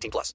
18 plus.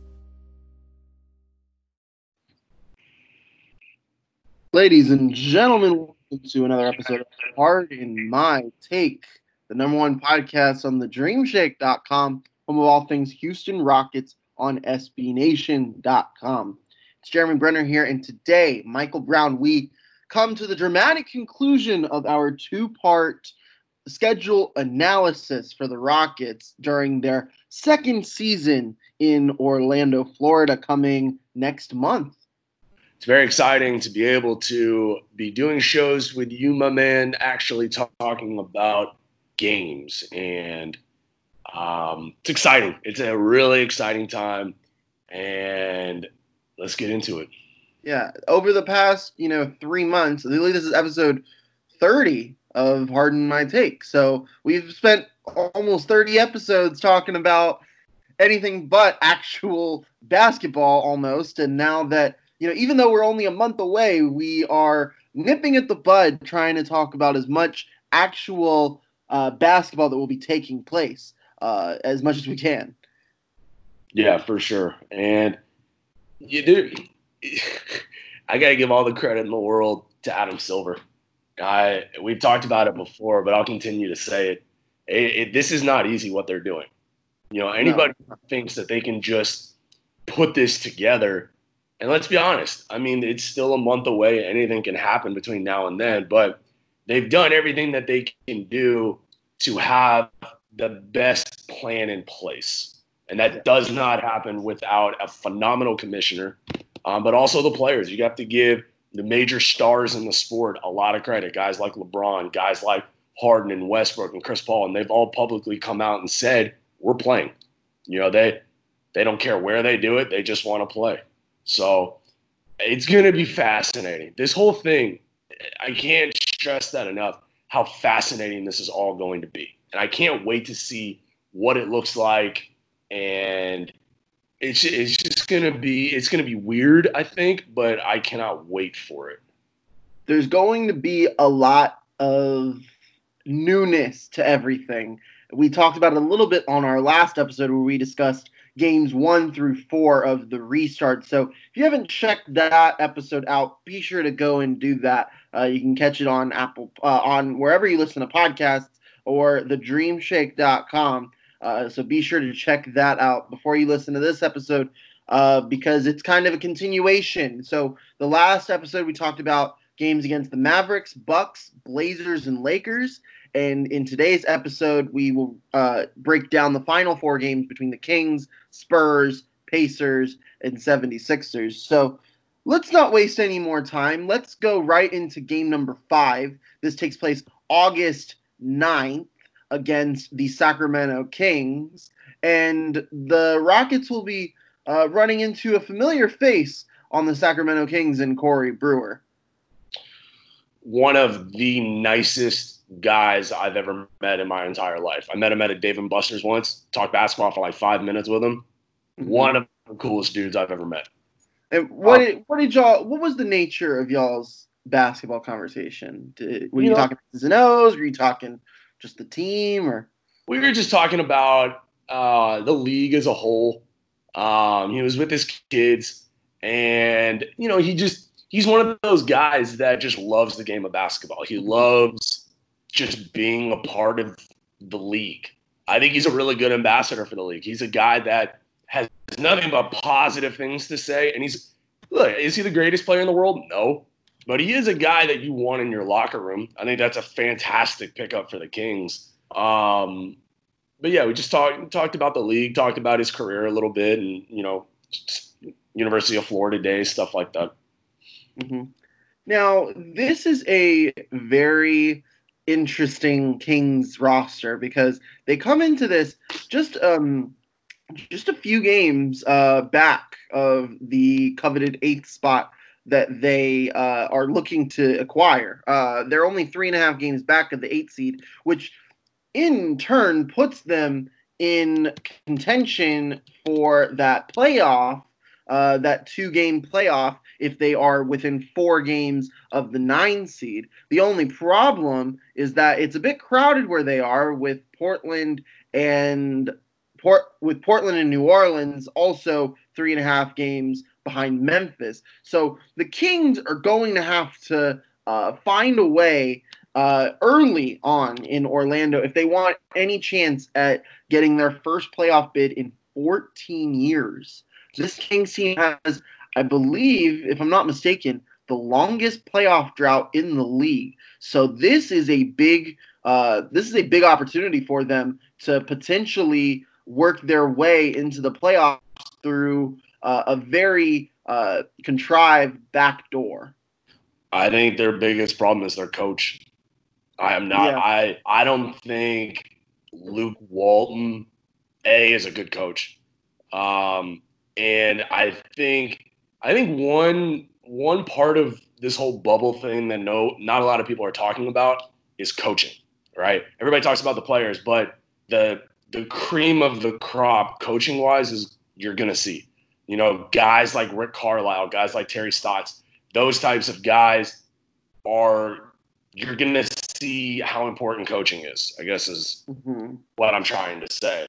Ladies and gentlemen, welcome to another episode of Hard in My Take, the number one podcast on the dreamshake.com, home of all things Houston Rockets on SBNation.com. It's Jeremy Brenner here, and today, Michael Brown, we come to the dramatic conclusion of our two part schedule analysis for the Rockets during their second season in Orlando, Florida, coming next month it's very exciting to be able to be doing shows with you, my man, actually talk, talking about games. And um, it's exciting. It's a really exciting time. And let's get into it. Yeah. Over the past, you know, three months, believe this is episode 30 of Hard in My Take. So we've spent almost 30 episodes talking about anything but actual basketball almost. And now that you know, even though we're only a month away, we are nipping at the bud trying to talk about as much actual uh, basketball that will be taking place uh, as much as we can. Yeah, for sure. And you do. I got to give all the credit in the world to Adam Silver. I we've talked about it before, but I'll continue to say it. it, it this is not easy what they're doing. You know, anybody no. thinks that they can just put this together and let's be honest, I mean, it's still a month away. Anything can happen between now and then, but they've done everything that they can do to have the best plan in place. And that does not happen without a phenomenal commissioner, um, but also the players. You have to give the major stars in the sport a lot of credit. Guys like LeBron, guys like Harden and Westbrook and Chris Paul, and they've all publicly come out and said, "We're playing." You know, they they don't care where they do it; they just want to play. So it's going to be fascinating. This whole thing, I can't stress that enough how fascinating this is all going to be. And I can't wait to see what it looks like. And it's, it's just going to be, it's going to be weird, I think, but I cannot wait for it. There's going to be a lot of newness to everything. We talked about it a little bit on our last episode where we discussed games one through four of the restart. So if you haven't checked that episode out, be sure to go and do that. Uh, you can catch it on Apple, uh, on wherever you listen to podcasts or thedreamshake.com. Uh, so be sure to check that out before you listen to this episode uh, because it's kind of a continuation. So the last episode we talked about games against the Mavericks, Bucks, Blazers, and Lakers. And in today's episode, we will uh, break down the final four games between the Kings, Spurs, Pacers, and 76ers. So let's not waste any more time. Let's go right into game number five. This takes place August 9th against the Sacramento Kings. And the Rockets will be uh, running into a familiar face on the Sacramento Kings and Corey Brewer. One of the nicest guys I've ever met in my entire life. I met him at a Dave and Buster's once, talked basketball for like five minutes with him. Mm-hmm. One of the coolest dudes I've ever met. And what um, did, what did y'all? What was the nature of y'all's basketball conversation? Did, were you, you know, talking X's and O's? Were you talking just the team, or we were just talking about uh, the league as a whole? Um, he was with his kids, and you know, he just he's one of those guys that just loves the game of basketball. He loves just being a part of the league. I think he's a really good ambassador for the league. He's a guy that has nothing but positive things to say. And he's, look, is he the greatest player in the world? No. But he is a guy that you want in your locker room. I think that's a fantastic pickup for the Kings. Um, but yeah, we just talked talked about the league, talked about his career a little bit, and you know, University of Florida days, stuff like that. Mm-hmm. Now, this is a very interesting Kings roster because they come into this just um just a few games uh back of the coveted eighth spot that they uh, are looking to acquire. Uh, they're only three and a half games back of the eighth seed, which in turn puts them in contention for that playoff, uh, that two game playoff if they are within four games of the nine seed. The only problem is that it's a bit crowded where they are with Portland and Port with Portland and New Orleans also three and a half games behind Memphis. So the Kings are going to have to uh, find a way uh, early on in Orlando if they want any chance at getting their first playoff bid in 14 years. This Kings team has I believe, if I'm not mistaken, the longest playoff drought in the league. So this is a big uh, this is a big opportunity for them to potentially work their way into the playoffs through uh, a very uh, contrived back door. I think their biggest problem is their coach. I am not. Yeah. I I don't think Luke Walton a is a good coach, um, and I think I think one one part of this whole bubble thing that no not a lot of people are talking about is coaching, right? Everybody talks about the players, but the the cream of the crop coaching wise is you're gonna see. You know, guys like Rick Carlisle, guys like Terry Stotts, those types of guys are you're gonna see how important coaching is, I guess is mm-hmm. what I'm trying to say.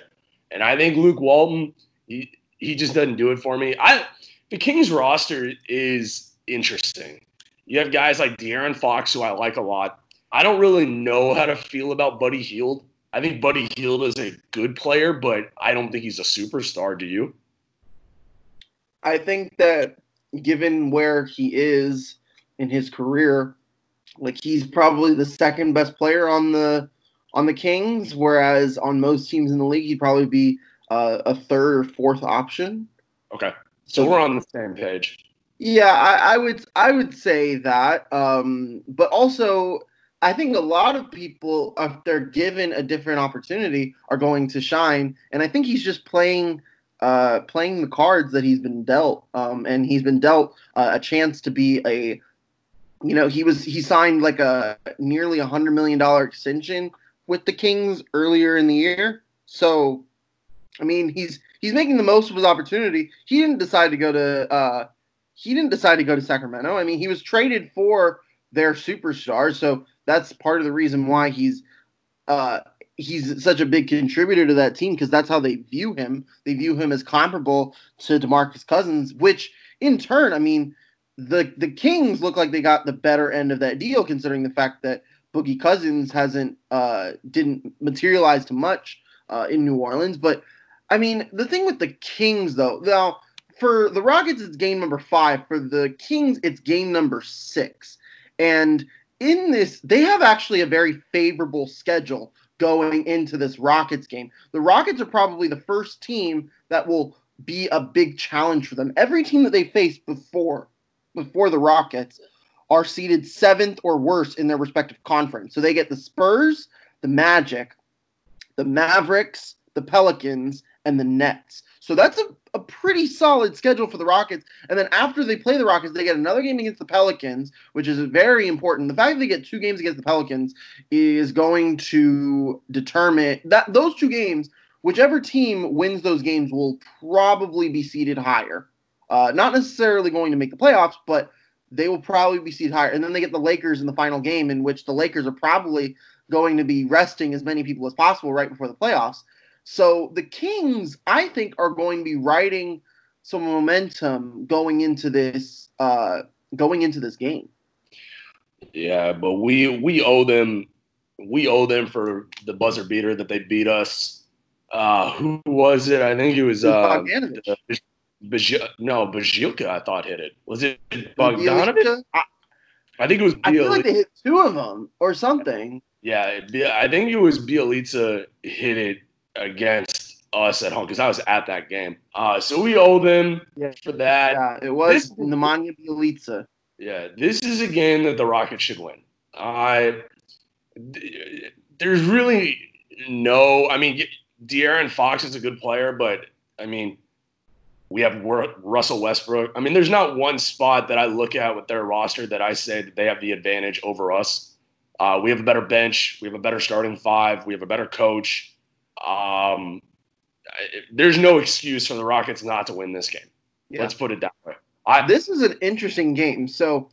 And I think Luke Walton, he he just doesn't do it for me. I the Kings roster is interesting. You have guys like De'Aaron Fox, who I like a lot. I don't really know how to feel about Buddy Hield. I think Buddy Hield is a good player, but I don't think he's a superstar. Do you? I think that given where he is in his career, like he's probably the second best player on the on the Kings, whereas on most teams in the league he'd probably be uh, a third or fourth option. Okay. So we're on the same page. Yeah, I, I would I would say that. Um, but also I think a lot of people, if they're given a different opportunity, are going to shine. And I think he's just playing uh, playing the cards that he's been dealt. Um, and he's been dealt uh, a chance to be a you know, he was he signed like a nearly a hundred million dollar extension with the Kings earlier in the year. So I mean, he's he's making the most of his opportunity. He didn't decide to go to uh, he didn't decide to go to Sacramento. I mean, he was traded for their superstar, so that's part of the reason why he's uh, he's such a big contributor to that team because that's how they view him. They view him as comparable to DeMarcus Cousins, which in turn, I mean, the the Kings look like they got the better end of that deal considering the fact that Boogie Cousins hasn't uh, didn't materialize to much uh, in New Orleans. But I mean, the thing with the Kings though, now for the Rockets it's game number five. For the Kings, it's game number six. And in this, they have actually a very favorable schedule going into this Rockets game. The Rockets are probably the first team that will be a big challenge for them. Every team that they faced before before the Rockets are seeded seventh or worse in their respective conference. So they get the Spurs, the Magic, the Mavericks, the Pelicans, and the Nets. So that's a, a pretty solid schedule for the Rockets. And then after they play the Rockets, they get another game against the Pelicans, which is very important. The fact that they get two games against the Pelicans is going to determine that those two games, whichever team wins those games, will probably be seeded higher. Uh, not necessarily going to make the playoffs, but they will probably be seeded higher. And then they get the Lakers in the final game, in which the Lakers are probably going to be resting as many people as possible right before the playoffs. So the Kings, I think, are going to be riding some momentum going into this uh, going into this game. Yeah, but we we owe them we owe them for the buzzer beater that they beat us. Uh, who was it? I think it was uh, Baj- no Bajilka. I thought hit it. Was it Bogdanovich? I, I think it was. Bjelica. I feel like they hit two of them or something. Yeah, I think it was Bjelica hit it against us at home because I was at that game. Uh, so we owe them yeah. for that. Yeah, it was this, Nemanja Bjelica. Yeah, this is a game that the Rockets should win. Uh, there's really no. I mean, De'Aaron Fox is a good player, but I mean, we have Russell Westbrook. I mean, there's not one spot that I look at with their roster that I say that they have the advantage over us. Uh, we have a better bench. We have a better starting five. We have a better coach. Um, there's no excuse for the Rockets not to win this game. Yeah. Let's put it that way. I, this is an interesting game. So,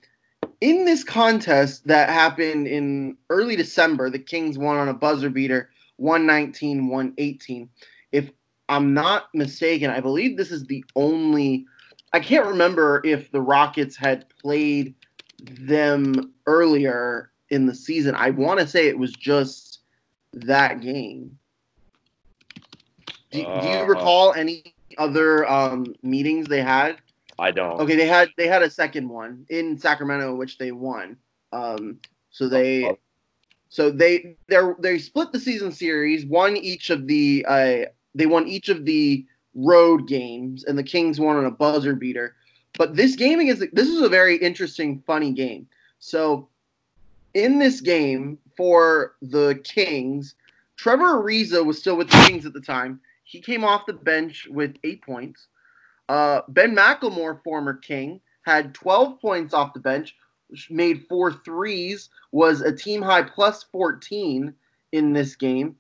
in this contest that happened in early December, the Kings won on a buzzer beater 119 118. If I'm not mistaken, I believe this is the only. I can't remember if the Rockets had played them earlier in the season. I want to say it was just that game. Do, uh, do you uh, recall any other um, meetings they had? I don't. Okay, they had they had a second one in Sacramento, which they won. Um, so they, oh, oh. so they they they split the season series, won each of the uh, they won each of the road games, and the Kings won on a buzzer beater. But this game against this is a very interesting, funny game. So in this game for the Kings, Trevor Ariza was still with the Kings at the time. He came off the bench with eight points. Uh, ben McLemore, former King, had 12 points off the bench, made four threes, was a team high plus 14 in this game.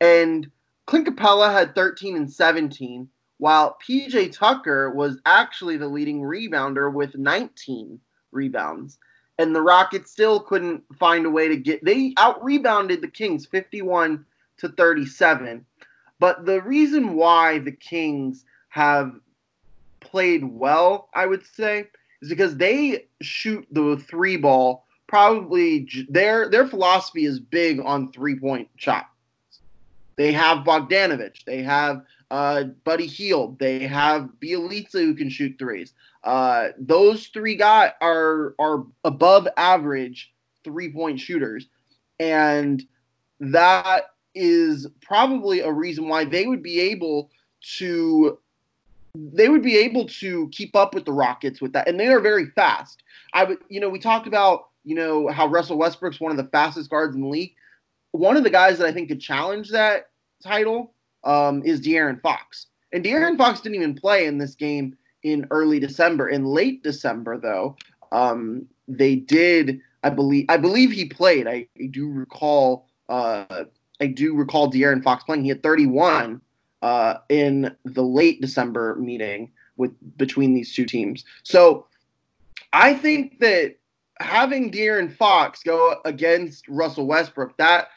And Clint Capela had 13 and 17, while PJ Tucker was actually the leading rebounder with 19 rebounds. And the Rockets still couldn't find a way to get, they out rebounded the Kings 51 to 37. But the reason why the Kings have played well, I would say, is because they shoot the three ball. Probably their their philosophy is big on three point shots. They have Bogdanovich. They have uh, Buddy Hield. They have Bjelica who can shoot threes. Uh, those three guys are are above average three point shooters, and that is probably a reason why they would be able to they would be able to keep up with the Rockets with that, and they are very fast. I would, you know, we talked about, you know, how Russell Westbrook's one of the fastest guards in the league. One of the guys that I think could challenge that title um, is De'Aaron Fox, and De'Aaron Fox didn't even play in this game in early December. In late December, though, um, they did. I believe. I believe he played. I, do recall. Uh, I do recall De'Aaron Fox playing. He had 31 uh, in the late December meeting with between these two teams. So I think that having De'Aaron Fox go against Russell Westbrook, that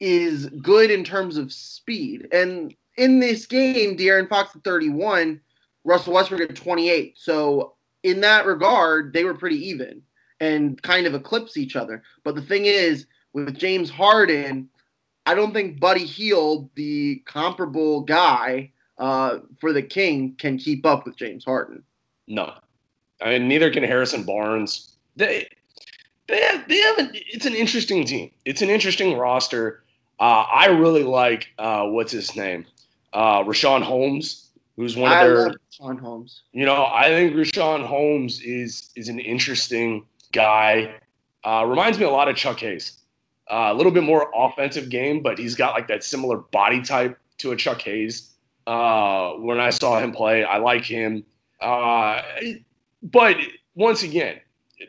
is good in terms of speed. And in this game, De'Aaron Fox at 31, Russell Westbrook at 28. So in that regard, they were pretty even and kind of eclipse each other. But the thing is, with James Harden, I don't think Buddy Hield, the comparable guy uh, for the King, can keep up with James Harden. No, I mean neither can Harrison Barnes. They they have, they have an, it's an interesting team. It's an interesting roster. Uh, I really like uh, what's his name, uh, Richaun Holmes, who's one of I their. love Sean Holmes. You know, I think Rashawn Holmes is is an interesting guy. Uh, reminds me a lot of Chuck Hayes. Uh, a little bit more offensive game, but he's got like that similar body type to a Chuck Hayes. Uh, when I saw him play, I like him. Uh, but once again,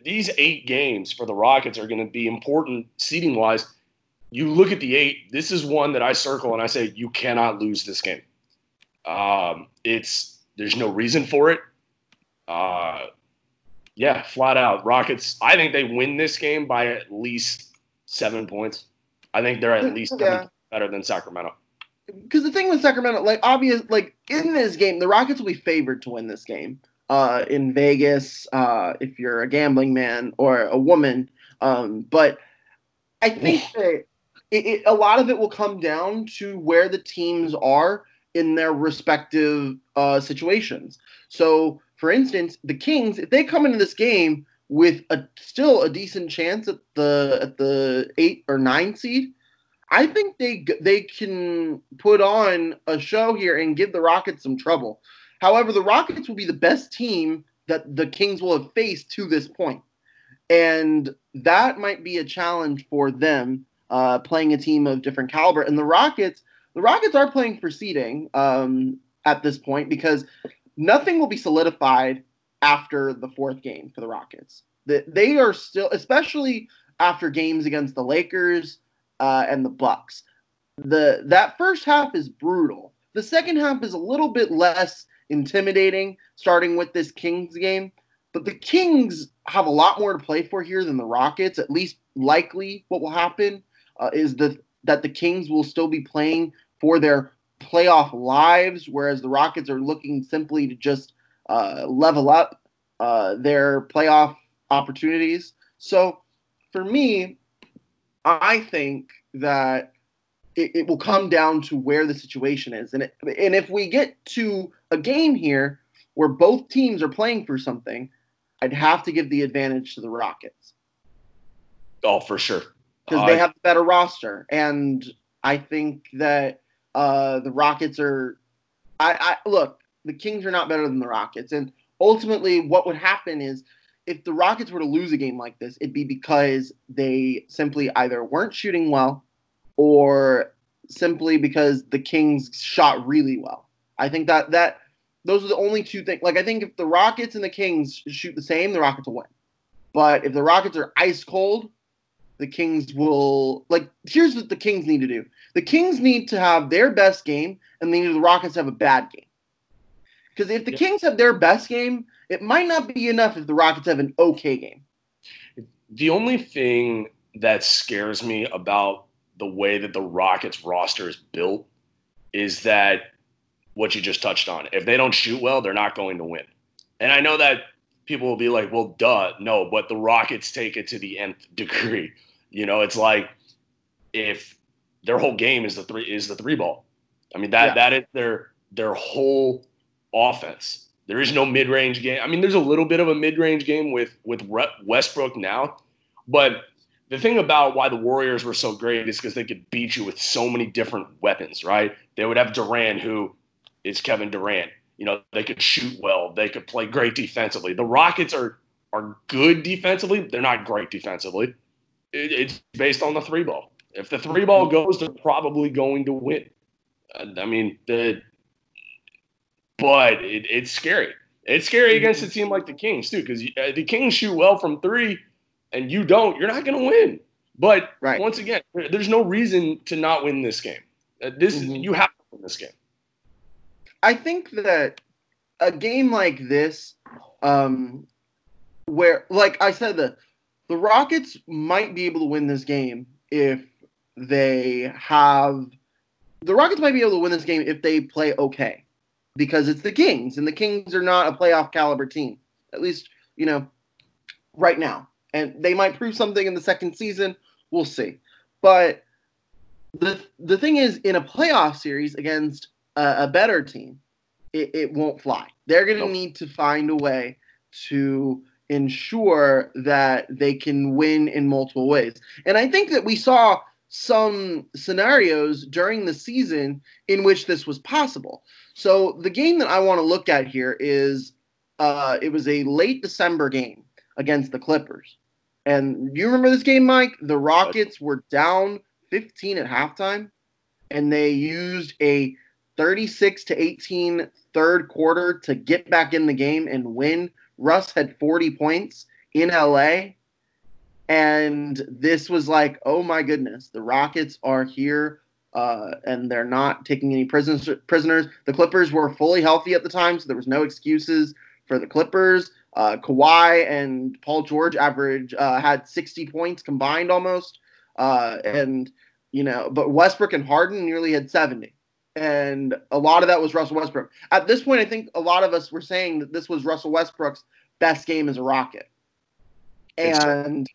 these eight games for the Rockets are going to be important seeding wise. You look at the eight. This is one that I circle and I say you cannot lose this game. Um, it's there's no reason for it. Uh, yeah, flat out Rockets. I think they win this game by at least seven points. I think they're at least Yeah. better than Sacramento. because the thing with Sacramento, like obvious, like in this game, the Rockets will be favored to win this game. Uh, in Vegas, uh, if you're a gambling man or a woman, um, but I think that it, it, a lot of it will come down to where the teams are in their respective uh, situations. So, for instance, the Kings, if they come into this game with a still a decent chance at the at the eight or nine seed, I think they they can put on a show here and give the Rockets some trouble. However, the Rockets will be the best team that the Kings will have faced to this point, and that might be a challenge for them uh, playing a team of different caliber. And the Rockets, the Rockets are playing for seeding um, at this point because nothing will be solidified after the fourth game for the Rockets. That they are still, especially after games against the Lakers uh, and the Bucks. The that first half is brutal. The second half is a little bit less intimidating, starting with this Kings game. But the Kings have a lot more to play for here than the Rockets. At least likely, what will happen uh, is that that the Kings will still be playing for their playoff lives, whereas the Rockets are looking simply to just uh, level up uh, their playoff opportunities. So, for me, I think that it, it will come down to where the situation is, and it, and if we get to a game here where both teams are playing for something, I'd have to give the advantage to the Rockets Oh, for sure. because they Uh, have the better roster, and I think that uh, the Rockets are. I, I look, the Kings are not better than the Rockets, and ultimately, what would happen is if the Rockets were to lose a game like this, it'd be because they simply either weren't shooting well, or simply because the Kings shot really well. I think that that those are the only two things. Like I think if the Rockets and the Kings shoot the same, the Rockets will win. But if the Rockets are ice cold, the Kings will like. Here's what the Kings need to do: the Kings need to have their best game, and they need the Rockets to have a bad game. Because if the Yeah. Kings have their best game, it might not be enough if the Rockets have an okay game. The only thing that scares me about the way that the Rockets roster is built is that what you just touched on. If they don't shoot well, they're not going to win. And I know that people will be like, well, duh, no, but the Rockets take it to the nth degree. You know, it's like if their whole game is the three is the three ball. I mean that Yeah. that is their their whole offense. There is no mid range game. I mean, there's a little bit of a mid range game with with Westbrook now, but the thing about why the Warriors were so great is because they could beat you with so many different weapons, right? They would have Durant, who is Kevin Durant. You know, they could shoot well. They could play great defensively. The Rockets are are good defensively. They're not great defensively. It, it's based on the three ball. If the three ball goes, they're probably going to win. Uh, I mean, the but it, it's scary. It's scary against a team like the Kings too, because uh, the Kings shoot well from three, and you don't. You're not going to win. But Right. once again, there's no reason to not win this game. Uh, this Mhm. you have to win this game. I think that a game like this, um, where, like I said, the the Rockets might be able to win this game if they have the Rockets might be able to win this game if they play okay, because it's the Kings, and the Kings are not a playoff caliber team. At least you know right now, and they might prove something in the second season. We'll see. But the the thing is, in a playoff series against a, a better team, it, it won't fly. They're going to need to find a way to ensure that they can win in multiple ways. And I think that we saw some scenarios during the season in which this was possible. So the game that I want to look at here is uh, it was a late December game against the Clippers. And you remember this game, Mike? The Rockets were down 15 at halftime, and they used a 36 to 18 third quarter to get back in the game and win. Russ had 40 points in LA. And this was like, oh my goodness, the Rockets are here uh, and they're not taking any prisoners. Prisoners. The Clippers were fully healthy at the time, so there was no excuses for the Clippers. Uh, Kawhi and Paul George average uh, had 60 points combined almost, uh, and you know, but Westbrook and Harden nearly had 70, and a lot of that was Russell Westbrook. At this point, I think a lot of us were saying that this was Russell Westbrook's best game as a Rocket, and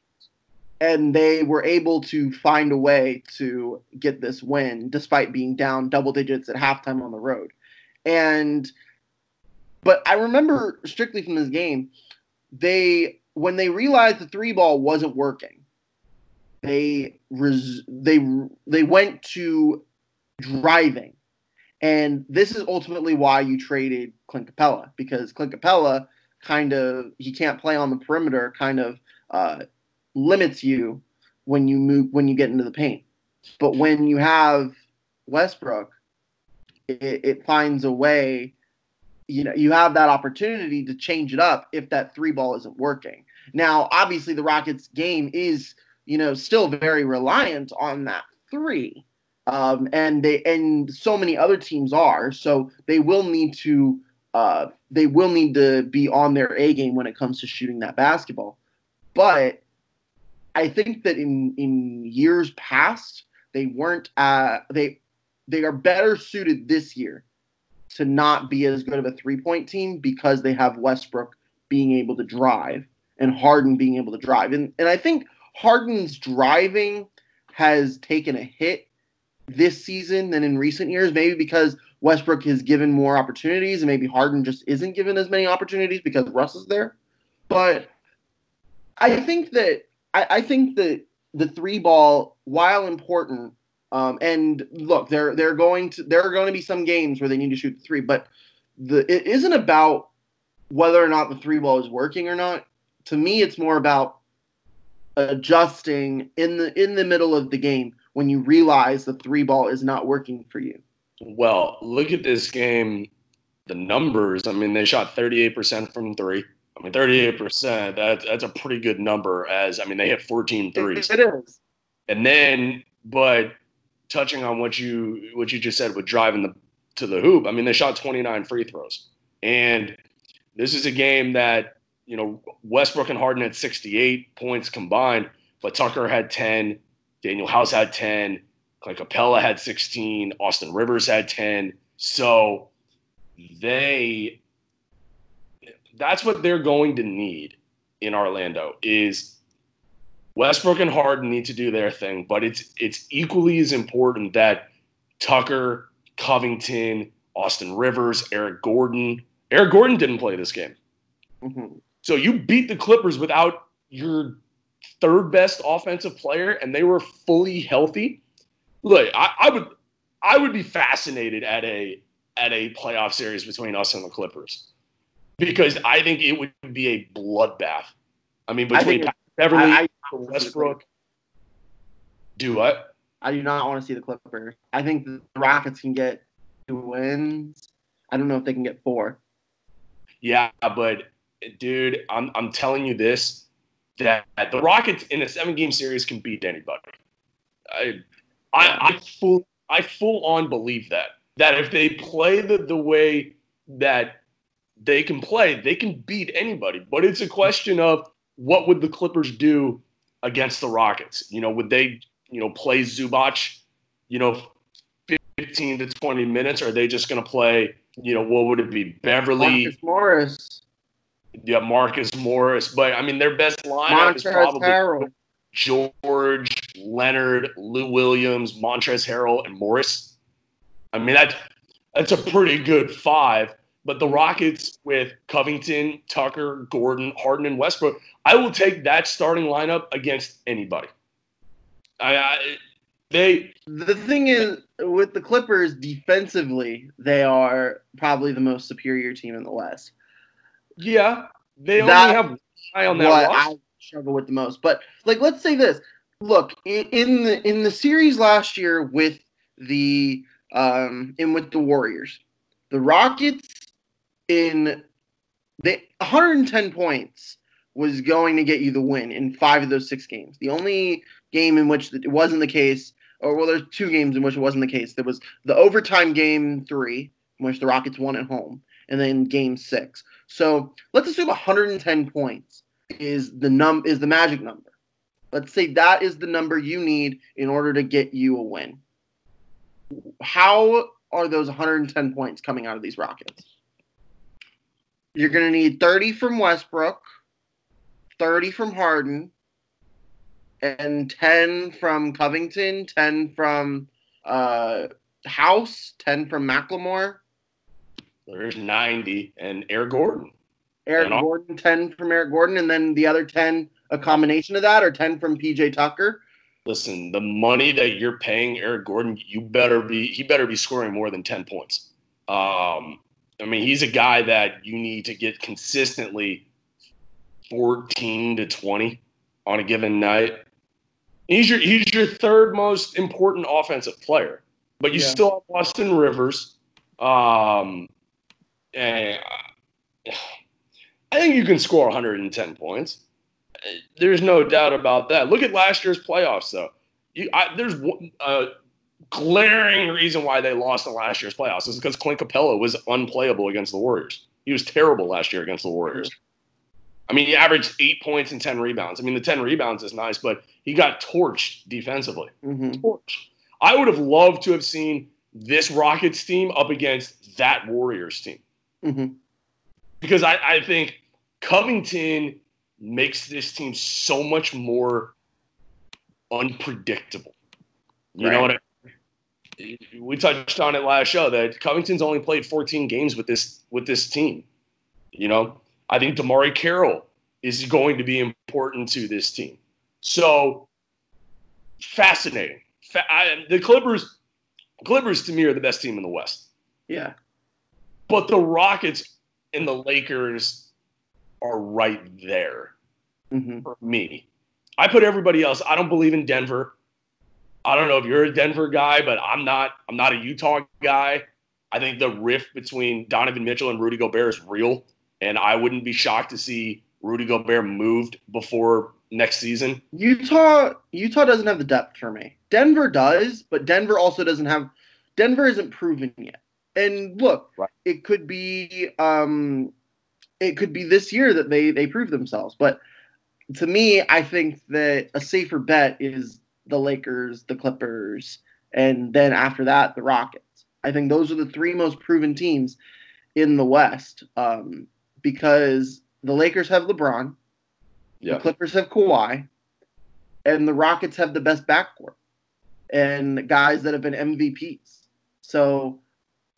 and they were able to find a way to get this win despite being down double digits at halftime on the road, and but I remember strictly from this game, they when they realized the three ball wasn't working, they res, they they went to driving, and this is ultimately why you traded Clint Capela because Clint Capela kind of he can't play on the perimeter, kind of uh, limits you when you move when you get into the paint. But when you have Westbrook, it, it finds a way you know you have that opportunity to change it up if that three ball isn't working. Now, obviously, the Rockets' game is you know still very reliant on that three, um, and they and so many other teams are. So they will need to uh, they will need to be on their A game when it comes to shooting that basketball. But I think that in in years past they weren't uh, they they are better suited this year to not be as good of a three point team because they have Westbrook being able to drive and Harden being able to drive. And and I think Harden's driving has taken a hit this season than in recent years, maybe because Westbrook has given more opportunities and maybe Harden just isn't given as many opportunities because Russ is there. But I think that I, I think that the three ball, while important, um, and look, there they're going to there are going to be some games where they need to shoot the three, but the it isn't about whether or not the three ball is working or not. To me, it's more about adjusting in the in the middle of the game when you realize the three ball is not working for you. Well, look at this game. The numbers. I mean, they shot 38% from three. I mean, 38%, that, that's a pretty good number as, I mean, they hit 14 threes. It is. And then, but touching on what you what you just said with driving the to the hoop. I mean, they shot 29 free throws, and this is a game that you know Westbrook and Harden had 68 points combined, but Tucker had 10, Danuel House had 10, Clay Capela had 16, Austin Rivers had 10. So they that's what they're going to need in Orlando is Westbrook and Harden need to do their thing, but it's it's equally as important that Tucker, Covington, Austin Rivers, Eric Gordon. Eric Gordon didn't play this game. Mm-hmm. So you beat the Clippers without your third best offensive player and they were fully healthy. Look, I, I would I would be fascinated at a at a playoff series between us and the Clippers. Because I think it would be a bloodbath. I mean, between I Beverley, I, I, Westbrook. Do what? I do not want to see the Clippers. I think the Rockets can get two wins. I don't know if they can get four. Yeah, but dude, I'm I'm telling you this that the Rockets in a seven game series can beat anybody. I I, I full I full on believe that that if they play the the way that they can play, they can beat anybody. But it's a question of what would the Clippers do against the Rockets? You know, would they you know, play Zubac, you know, 15 to 20 minutes? Or are they just going to play, you know, what would it be? Beverley, Marcus Morris, yeah, Marcus Morris. But I mean, their best lineup is probably Harrell. George, Leonard, Lou Williams, Montrezl Harrell, and Morris. I mean, that's that's a pretty good five. But the Rockets with Covington, Tucker, Gordon, Harden, and Westbrook, I will take that starting lineup against anybody. I, I they The thing is, with the Clippers, defensively, they are probably the most superior team in the West. yeah they only have one guy on that what roster. I struggle with the most. But like, let's say this: look in, in the in the series last year with the um in with the Warriors, the Rockets in the 110 points was going to get you the win in five of those six games. The only game in which it wasn't the case, or well, there's two games in which it wasn't the case. There was the overtime game three, in which the Rockets won at home, and then game six. So let's assume 110 points is the num is the magic number. Let's say that is the number you need in order to get you a win. How are those 110 points coming out of these Rockets? You're going to need 30 from Westbrook, 30 from Harden, and 10 from Covington, 10 from uh, House, 10 from McLemore, There's 90 and Eric Gordon. Eric And Gordon, 10 from Eric Gordon, and then the other 10, a combination of that, or 10 from PJ Tucker. Listen, the money that you're paying Eric Gordon, you better be he better be scoring more than 10 points. Um, I mean, he's a guy that you need to get consistently 14 to 20 on a given night. He's your he's your third most important offensive player, but you Yeah. still have Austin Rivers. Um, and I think you can score 110 points. There's no doubt about that. Look at last year's playoffs, though. You, I, there's one- a glaring reason why they lost in last year's playoffs is because Clint Capela was unplayable against the Warriors. He was terrible last year against the Warriors. I mean, he averaged eight points and 10 rebounds. I mean, the 10 rebounds is nice, but he got torched defensively. Mm-hmm. Torched. I would have loved to have seen this Rockets team up against that Warriors team Mm-hmm. because I, I think Covington makes this team so much more unpredictable. You know what I we touched on it last show that Covington's only played 14 games with this with this team. You know, I think DeMarre Carroll is going to be important to this team. So fascinating. Fa- I, the Clippers, Clippers to me are the best team in the West. Yeah. But the Rockets and the Lakers are right there Mm-hmm. for me. I put everybody else. I don't believe in Denver. I don't know if you're a Denver guy, but I'm not. I'm not a Utah guy. I think the rift between Donovan Mitchell and Rudy Gobert is real, and I wouldn't be shocked to see Rudy Gobert moved before next season. Utah Utah doesn't have the depth for me. Denver does, but Denver also doesn't have Denver isn't proven yet. And look, Right. it could be um it could be this year that they they prove themselves. But to me, I think that a safer bet is the Lakers, the Clippers, and then after that, the Rockets. I think those are the three most proven teams in the West. Um, because the Lakers have LeBron, Yeah. the Clippers have Kawhi, and the Rockets have the best backcourt and guys that have been MVPs. So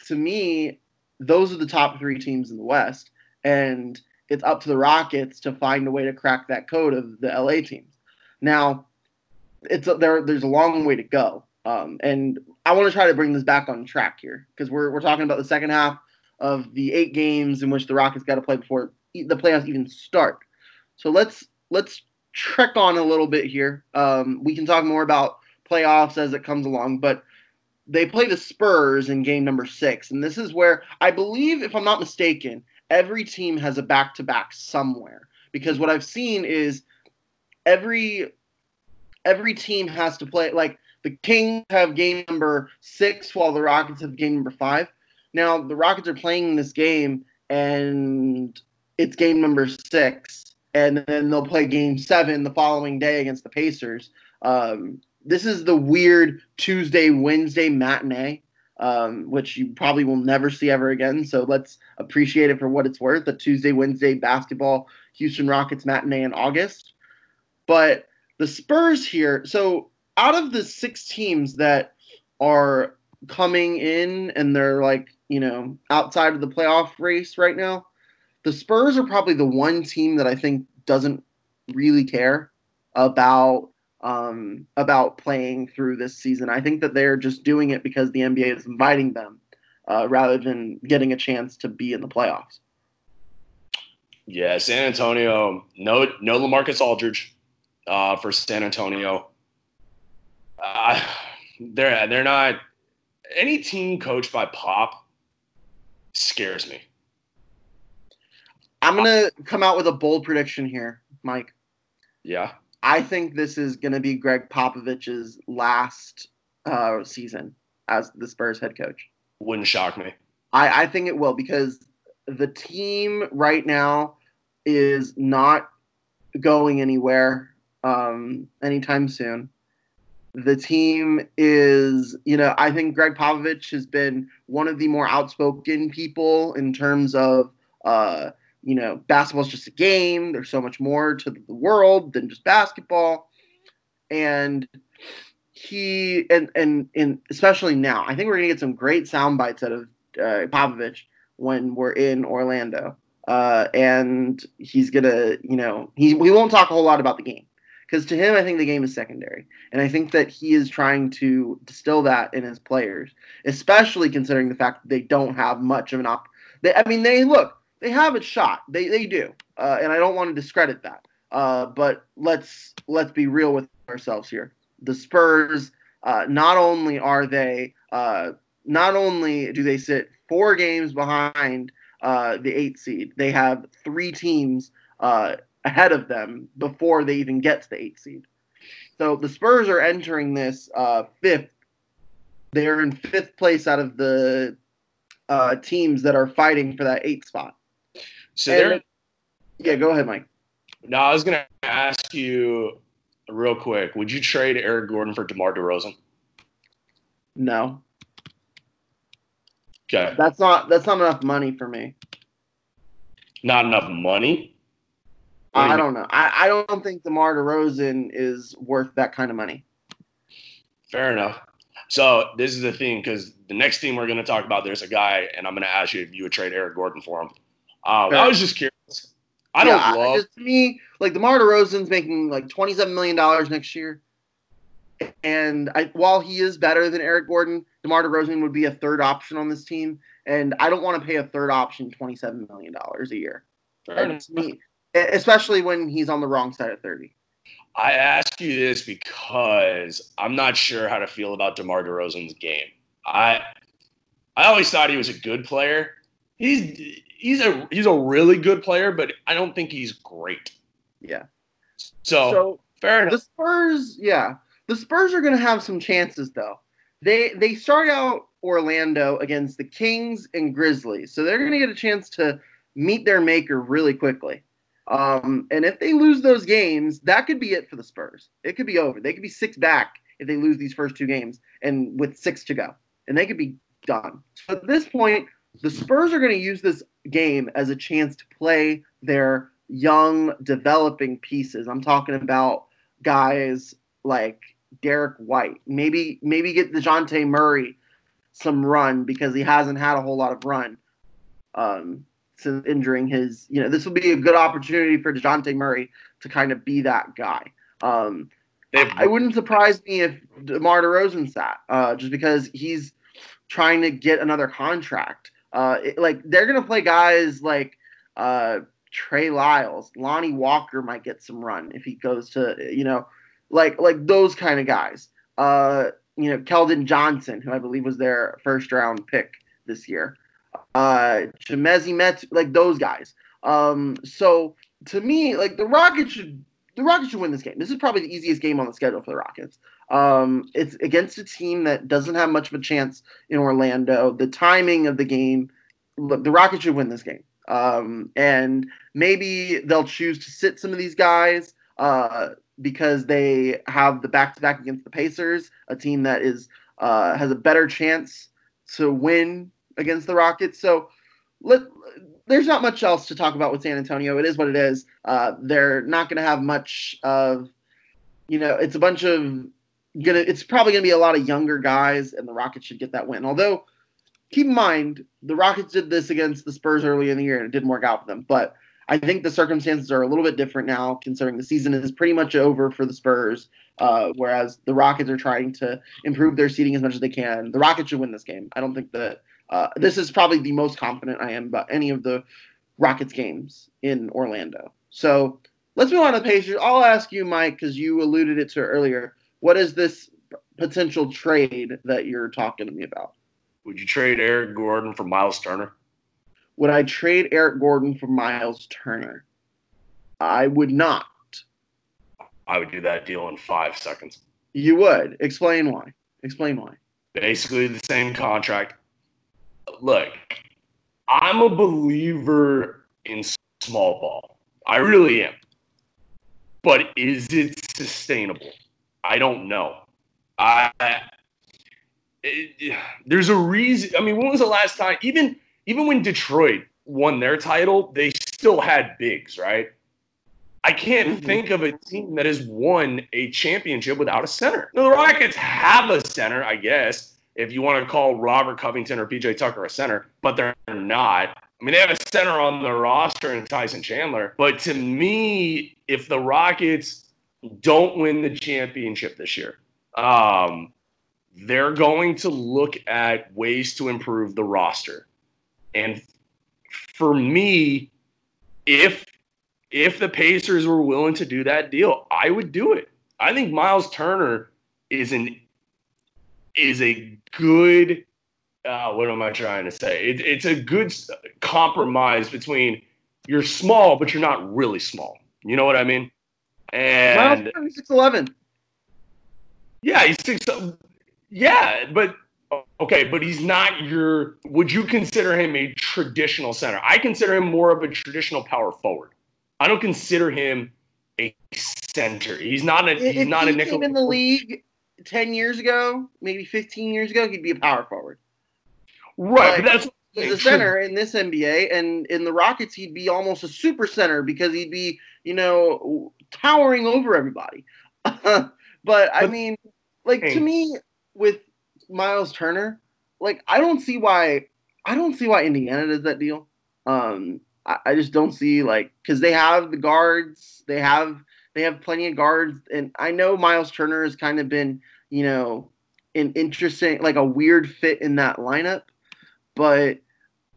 to me, those are the top three teams in the West, and it's up to the Rockets to find a way to crack that code of the LA teams. Now, it's there. There's a long way to go, um, and I want to try to bring this back on track here because we're we're talking about the second half of the eight games in which the Rockets got to play before the playoffs even start. So let's let's trek on a little bit here. Um, we can talk more about playoffs as it comes along, but they play the Spurs in game number six, and this is where I believe, if I'm not mistaken, every team has a back to back somewhere. Because what I've seen is every every team has to play like the Kings have game number six while the Rockets have game number five. Now the Rockets are playing this game and it's game number six, and then they'll play game seven the following day against the Pacers. Um, this is the weird Tuesday Wednesday matinee, um, which you probably will never see ever again. So let's appreciate it for what it's worth. The Tuesday Wednesday basketball Houston Rockets matinee in August, but the Spurs here. So out of the six teams that are coming in and they're like you know outside of the playoff race right now, the Spurs are probably the one team that I think doesn't really care about um, about playing through this season. I think that they're just doing it because the NBA is inviting them uh, rather than getting a chance to be in the playoffs. Yeah, San Antonio, no, no LaMarcus Aldridge uh, for San Antonio. Uh, they're they're not any team coached by Pop scares me. I'm gonna come out with a bold prediction here, Mike. Yeah. I think this is gonna be Gregg Popovich's last uh, season as the Spurs head coach. Wouldn't shock me. I, I think it will because the team right now is not going anywhere um, anytime soon. The team is, you know, I think Gregg Popovich has been one of the more outspoken people in terms of, uh, you know, basketball's just a game. There's so much more to the world than just basketball. And he, and, and, and especially now, I think we're going to get some great sound bites out of uh, Popovich when we're in Orlando. Uh, and he's going to, you know, he, we won't talk a whole lot about the game because to him, I think the game is secondary, and I think that he is trying to distill that in his players, especially considering the fact that they don't have much of an op. They, I mean, they look, they have a shot, they they do, uh, and I don't want to discredit that. Uh, but let's let's be real with ourselves here. The Spurs, uh, not only are they, uh, not only do they sit four games behind uh, the eight seed, they have three teams uh, ahead of them before they even get to the eight seed. So the Spurs are entering this uh, fifth. They're in fifth place out of the uh, teams that are fighting for that eight spot. So they're. Yeah, go ahead, Mike. No, I was going to ask you real quick. Would you trade Eric Gordon for DeMar DeRozan? No. Okay. That's not that's not enough money for me. Not enough money. I don't know. I, I don't think DeMar DeRozan is worth that kind of money. Fair enough. So this is the thing because the next team we're going to talk about, there's a guy, and I'm going to ask you if you would trade Eric Gordon for him. Um, I was just curious. I don't love. Just, to me, like DeMar DeRozan's making like 27 million dollars next year, and I, while he is better than Eric Gordon, DeMar DeRozan would be a third option on this team, and I don't want to pay a third option 27 million dollars a year. Fair me, especially when he's on the wrong side of 30. I ask you this because I'm not sure how to feel about DeMar DeRozan's game. I I always thought he was a good player. He's he's a he's a really good player, but I don't think he's great. Yeah. So, so fair enough. The Spurs, yeah, the Spurs are going to have some chances though. They they start out Orlando against the Kings and Grizzlies, so they're going to get a chance to meet their maker really quickly. Um, and if they lose those games, that could be it for the Spurs. It could be over. They could be six back if they lose these first two games, and with six to go, and they could be done. So at this point, the Spurs are going to use this game as a chance to play their young, developing pieces. I'm talking about guys like Derrick White. Maybe maybe get Dejounte Murray some run because he hasn't had a whole lot of run. Um, injuring his, you know, this will be a good opportunity for Dejounte Murray to kind of be that guy. Um, I wouldn't surprise me if DeMar DeRozan sat, uh, just because he's trying to get another contract. Uh, it, like they're gonna play guys like uh, Trey Lyles, Lonnie Walker might get some run if he goes to, you know, like like those kind of guys. Uh, you know, Keldon Johnson, who I believe was their first round pick this year uh Chimezie Metu, like those guys. Um, so to me, like the Rockets should the Rockets should win this game. This is probably the easiest game on the schedule for the Rockets. Um, it's against a team that doesn't have much of a chance in Orlando. The timing of the game, look, the Rockets should win this game. Um, and maybe they'll choose to sit some of these guys uh, because they have the back to back against the Pacers, a team that is uh, has a better chance to win against the Rockets. So let, there's not much else to talk about with San Antonio. It is what it is. Uh, they're not going to have much of, you know, it's a bunch of gonna. It's probably going to be a lot of younger guys, and the Rockets should get that win. Although, keep in mind the Rockets did this against the Spurs early in the year and it didn't work out for them. But I think the circumstances are a little bit different now, considering the season is pretty much over for the Spurs. Uh, whereas the Rockets are trying to improve their seating as much as they can. The Rockets should win this game. I don't think that uh, this is probably the most confident I am about any of the Rockets games in Orlando. So let's move on to the Pacers. I'll ask you, Mike, because you alluded it to earlier. What is this potential trade that you're talking to me about? Would you trade Eric Gordon for Miles Turner? Would I trade Eric Gordon for Miles Turner? I would not. I would do that deal in five seconds. You would. Explain why. Explain why. Basically, the same contract. Look, I'm a believer in small ball. I really am. But is it sustainable? I don't know. I it, there's a reason. I mean, when was the last time? Even even when Detroit won their title, they still had bigs, right? I can't mm-hmm. think of a team that has won a championship without a center. Now, the Rockets have a center, I guess, if you want to call Robert Covington or PJ Tucker a center, but they're not. I mean, they have a center on the roster in Tyson Chandler. But to me, if the Rockets don't win the championship this year, um, they're going to look at ways to improve the roster. And for me, if if the Pacers were willing to do that deal, I would do it. I think Miles Turner is an is a good uh, what am I trying to say? It, it's a good compromise between you're small, but you're not really small. You know what I mean? And six eleven. Yeah, he's six. Yeah, but okay, but he's not your. Would you consider him a traditional center? I consider him more of a traditional power forward. I don't consider him a center. He's not a. He's not he a nickel. Came in the league ten years ago, maybe fifteen years ago, he'd be a power forward. Right, but that's he's a center in this NBA, and in the Rockets, he'd be almost a super center because he'd be, you know, towering over everybody. but I mean, like to me, with Miles Turner, like I don't see why I don't see why Indiana does that deal. Um, I, I just don't see like because they have the guards, they have they have plenty of guards, and I know Miles Turner has kind of been you know an interesting like a weird fit in that lineup, but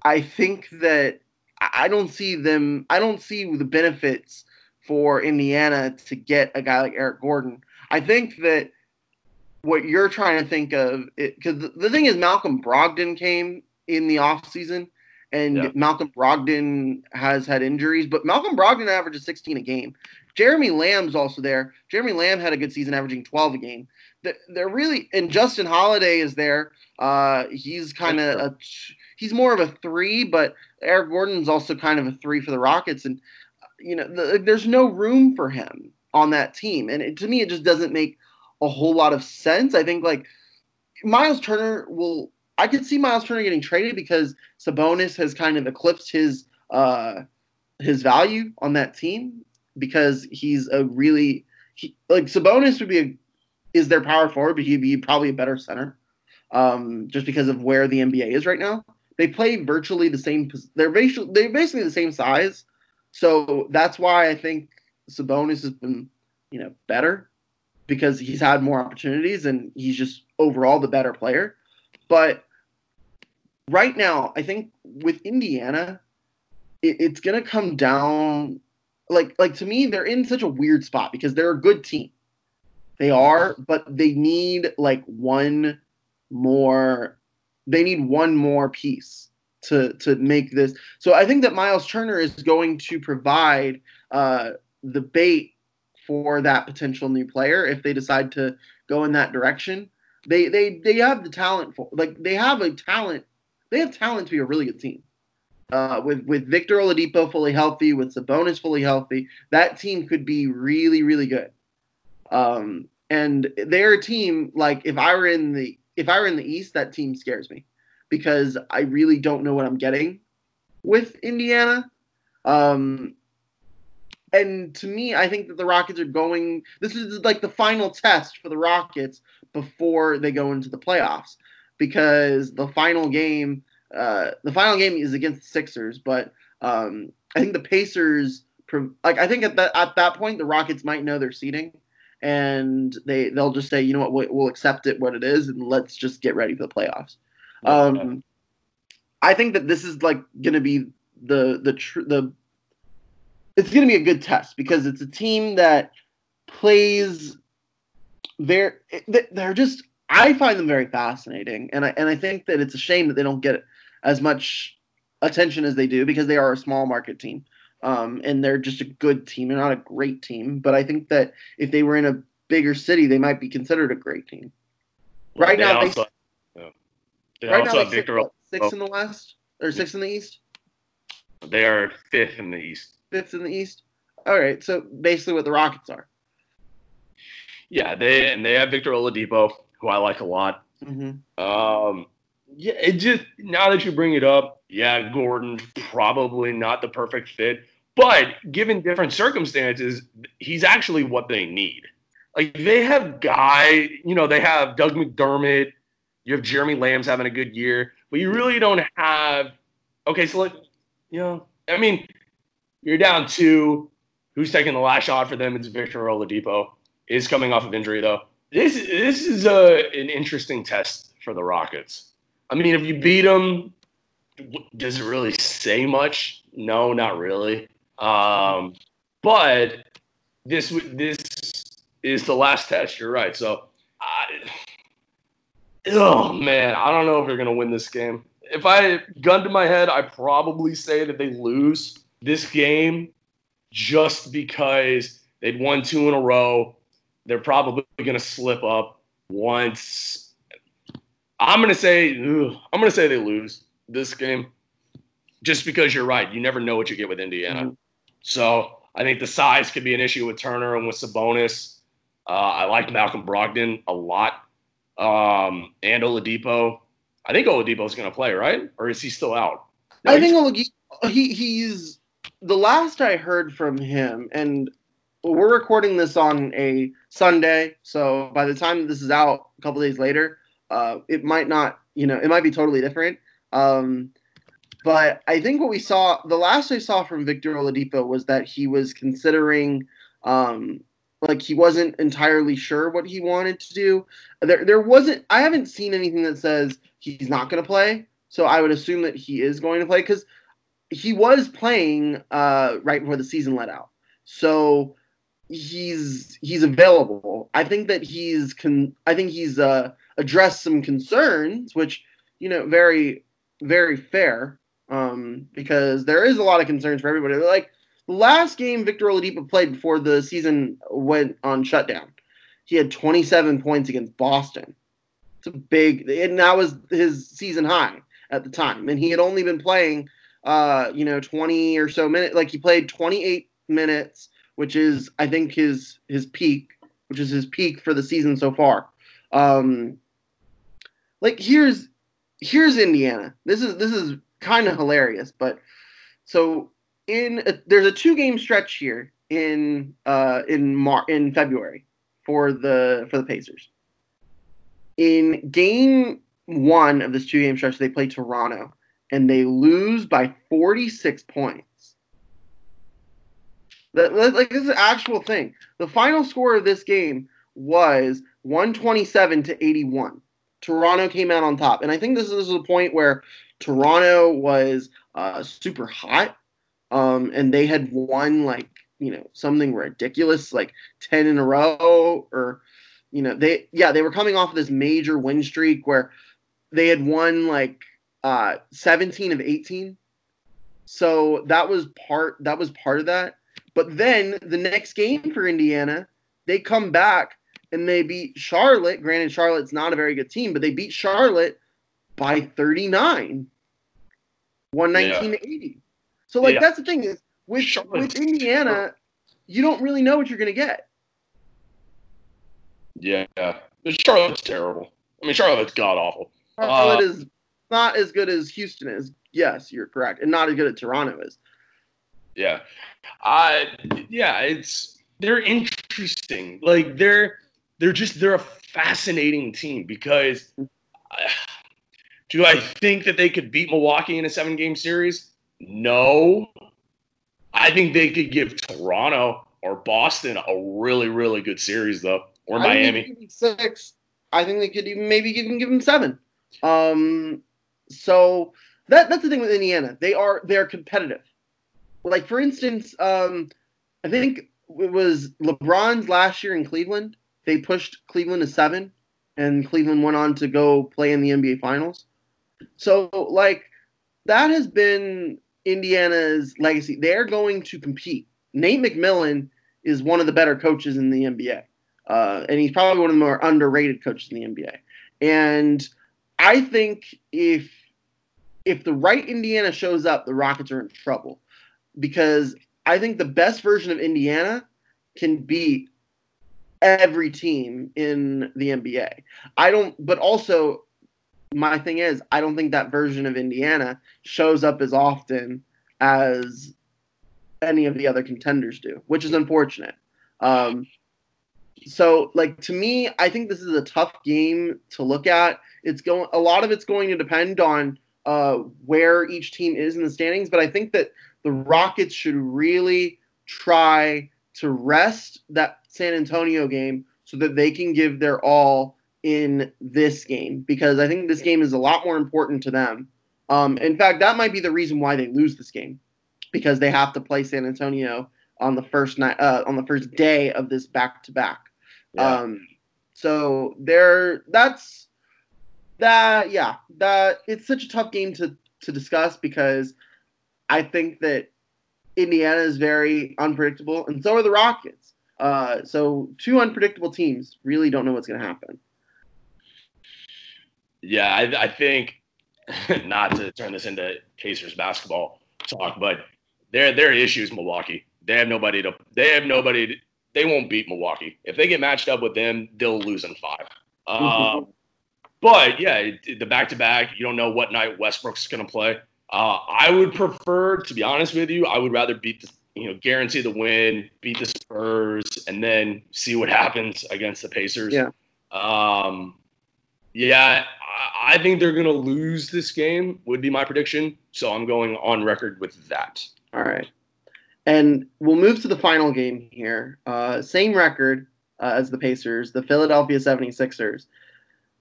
I think that I don't see them. I don't see the benefits for Indiana to get a guy like Eric Gordon. I think that what you're trying to think of because the, the, thing is Malcolm Brogdon came in the offseason and yeah. Malcolm Brogdon has had injuries, but Malcolm Brogdon averages 16 a game. Jeremy Lamb's also there. Jeremy Lamb had a good season, averaging 12 a game. They're really and Justin Holiday is there. Uh, he's kind of a he's more of a three, but Eric Gordon's also kind of a three for the Rockets, and you know the, there's no room for him on that team, and it, to me it just doesn't make a whole lot of sense. I think like Miles Turner will. I could see Miles Turner getting traded because Sabonis has kind of eclipsed his uh, his value on that team because he's a really he, like Sabonis would be a is their power forward, but he'd be probably a better center um, just because of where the NBA is right now. They play virtually the same. They're basically they're basically the same size, so that's why I think Sabonis has been you know better because he's had more opportunities and he's just overall the better player. But right now, I think with Indiana, it, it's gonna come down like like to me, they're in such a weird spot because they're a good team. They are, but they need like one more they need one more piece to to make this. So I think that Miles Turner is going to provide uh, the bait for that potential new player if they decide to go in that direction. They they they have the talent for like they have a talent. They have talent to be a really good team. Uh, with with Victor Oladipo fully healthy, with Sabonis fully healthy, that team could be really really good. Um, and they're team like if I were in the if I were in the East, that team scares me because I really don't know what I'm getting with Indiana. Um, and to me, I think that the Rockets are going. This is like the final test for the Rockets before they go into the playoffs, because the final game, uh, the final game is against the Sixers. But um, I think the Pacers, like I think at that at that point, the Rockets might know their seating, and they they'll just say, you know what, we'll accept it what it is, and let's just get ready for the playoffs. Um, I think that this is like going to be the the tr- the it's going to be a good test because it's a team that plays they're they're just I find them very fascinating and I and I think that it's a shame that they don't get as much attention as they do because they are a small market team. Um, and they're just a good team. They're not a great team, but I think that if they were in a bigger city, they might be considered a great team. Right They now, also- they, yeah. They right also now they sit, Victor. what, six in the West or six in the East. They are fifth in the East. fifth in the East. All right, so basically what the Rockets are. Yeah, they and they have Victor Oladipo, who I like a lot. Mm-hmm. Um, yeah, it just now that you bring it up, yeah, Gordon probably not the perfect fit, but given different circumstances, he's actually what they need. Like they have guy, you know, they have Doug McDermott, you have Jeremy Lamb's having a good year, but you really don't have. Okay, so like, you know, I mean, you're down two. Who's taking the last shot for them? It's Victor Oladipo. Is coming off of injury though. This this is a an interesting test for the Rockets. I mean, if you beat them, does it really say much? No, not really. Um, but this this is the last test. You're right. So, I, oh man, I don't know if they're gonna win this game. If I gun to my head, I probably say that they lose this game just because they'd won two in a row. They're probably gonna slip up once. I'm gonna say I'm gonna say they lose this game, just because you're right. You never know what you get with Indiana. So I think the size could be an issue with Turner and with Sabonis. Uh, I like Malcolm Brogdon a lot, um, and Oladipo. I think Oladipo's going to play, right? Or is he still out? No, I think Olagi- he he's the last I heard from him, and we're recording this on a Sunday, so by the time this is out, a couple days later, uh, it might not, you know, it might be totally different. Um, but I think what we saw, the last I saw from Victor Oladipo was that he was considering, um, like he wasn't entirely sure what he wanted to do. There, there wasn't. I haven't seen anything that says he's not going to play. So I would assume that he is going to play because he was playing uh, right before the season let out. So he's he's available. I think that he's con- I think he's uh, addressed some concerns, which you know very very fair um, because there is a lot of concerns for everybody. Like the last game Victor Oladipo played before the season went on shutdown, he had 27 points against Boston. It's a big, and that was his season high at the time. And he had only been playing, uh, you know, 20 or so minutes. Like he played 28 minutes, which is, I think, his his peak, which is his peak for the season so far. Um, like here's here's Indiana. This is this is kind of hilarious, but so in a, there's a two game stretch here in uh in Mar- in February for the for the Pacers. In game one of this two game stretch, they play Toronto and they lose by 46 points. That- like this is an actual thing. The final score of this game was 127 to 81. Toronto came out on top, and I think this is the point where Toronto was uh, super hot, um, and they had won like you know something ridiculous, like 10 in a row, or you know they yeah they were coming off of this major win streak where they had won like uh, 17 of 18. So that was part that was part of that. But then the next game for Indiana, they come back and they beat Charlotte. Granted, Charlotte's not a very good team, but they beat Charlotte by 39. 119 to 80. So like Yeah. that's the thing is with with Indiana, you don't really know what you're gonna get. Yeah, Charlotte's terrible. I mean, Charlotte's god awful. Charlotte Uh, is not as good as Houston is. Yes, you're correct, and not as good as Toronto is. Yeah. I yeah, it's they're interesting. Like they're they're just they're a fascinating team because uh, do I think that they could beat Milwaukee in a seven game series? No. I think they could give Toronto or Boston a really, really good series though. Or I Miami. six. I think they could even maybe even give them seven. Um, so that that's the thing with Indiana. They are they're competitive. Like for instance, um, I think it was LeBron's last year in Cleveland. They pushed Cleveland to seven, and Cleveland went on to go play in the NBA Finals. So like that has been Indiana's legacy. They're going to compete. Nate McMillan is one of the better coaches in the NBA. Uh, and he's probably one of the more underrated coaches in the NBA. And I think if if the right Indiana shows up, the Rockets are in trouble because I think the best version of Indiana can beat every team in the NBA. I don't, but also my thing is I don't think that version of Indiana shows up as often as any of the other contenders do, which is unfortunate. Um, so like to me, I think this is a tough game to look at. It's going a lot of it's going to depend on uh, where each team is in the standings, but I think that the Rockets should really try to rest that San Antonio game so that they can give their all in this game because I think this game is a lot more important to them. Um, in fact, that might be the reason why they lose this game because they have to play San Antonio on the first night uh, on the first day of this back to back. Um, so there, that's that. Yeah, that it's such a tough game to to discuss because I think that Indiana is very unpredictable, and so are the Rockets. Uh, so two unpredictable teams really don't know what's going to happen. Yeah, I, I think not to turn this into Pacers basketball talk, but their their issue is Milwaukee. They have nobody to. They have nobody. To, they won't beat Milwaukee if they get matched up with them. They'll lose in five. Um, but yeah, the back to back. You don't know what night Westbrook's going to play. Uh, I would prefer, to be honest with you, I would rather beat the, you know, guarantee the win, beat the Spurs, and then see what happens against the Pacers. Yeah. Um, yeah, I, I think they're going to lose this game, would be my prediction. So I'm going on record with that. All right. And we'll move to the final game here. Uh, same record uh, as the Pacers, the Philadelphia 76ers.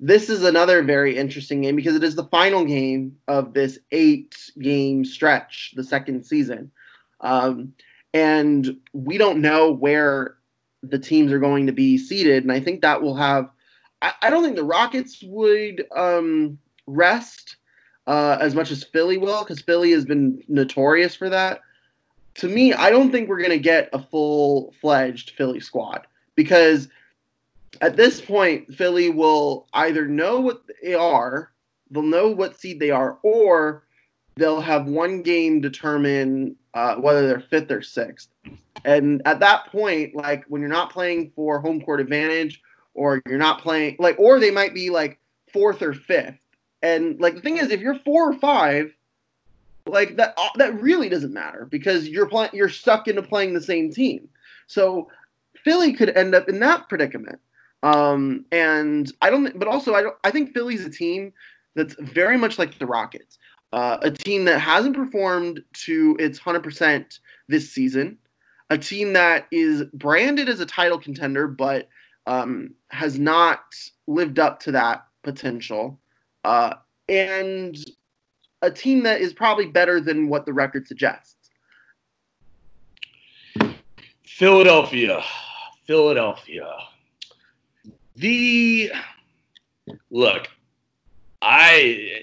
This is another very interesting game because it is the final game of this eight game stretch, the second season. Um, and we don't know where the teams are going to be seated. And I think that will have, I, I don't think the Rockets would um, rest uh, as much as Philly will because Philly has been notorious for that to me, I don't think we're going to get a full fledged Philly squad because at this point, Philly will either know what they are, they'll know what seed they are, or they'll have one game determine uh, whether they're fifth or sixth. And at that point, like when you're not playing for home court advantage, or you're not playing like, or they might be like fourth or fifth. And like the thing is, if you're four or five, like that uh, that really doesn't matter because you're playing you're stuck into playing the same team. So Philly could end up in that predicament. Um, and I don't but also I don't I think Philly's a team that's very much like the Rockets. Uh, a team that hasn't performed to its 100% this season, a team that is branded as a title contender but um, has not lived up to that potential. Uh, and a team that is probably better than what the record suggests. Philadelphia. Philadelphia. The look, I,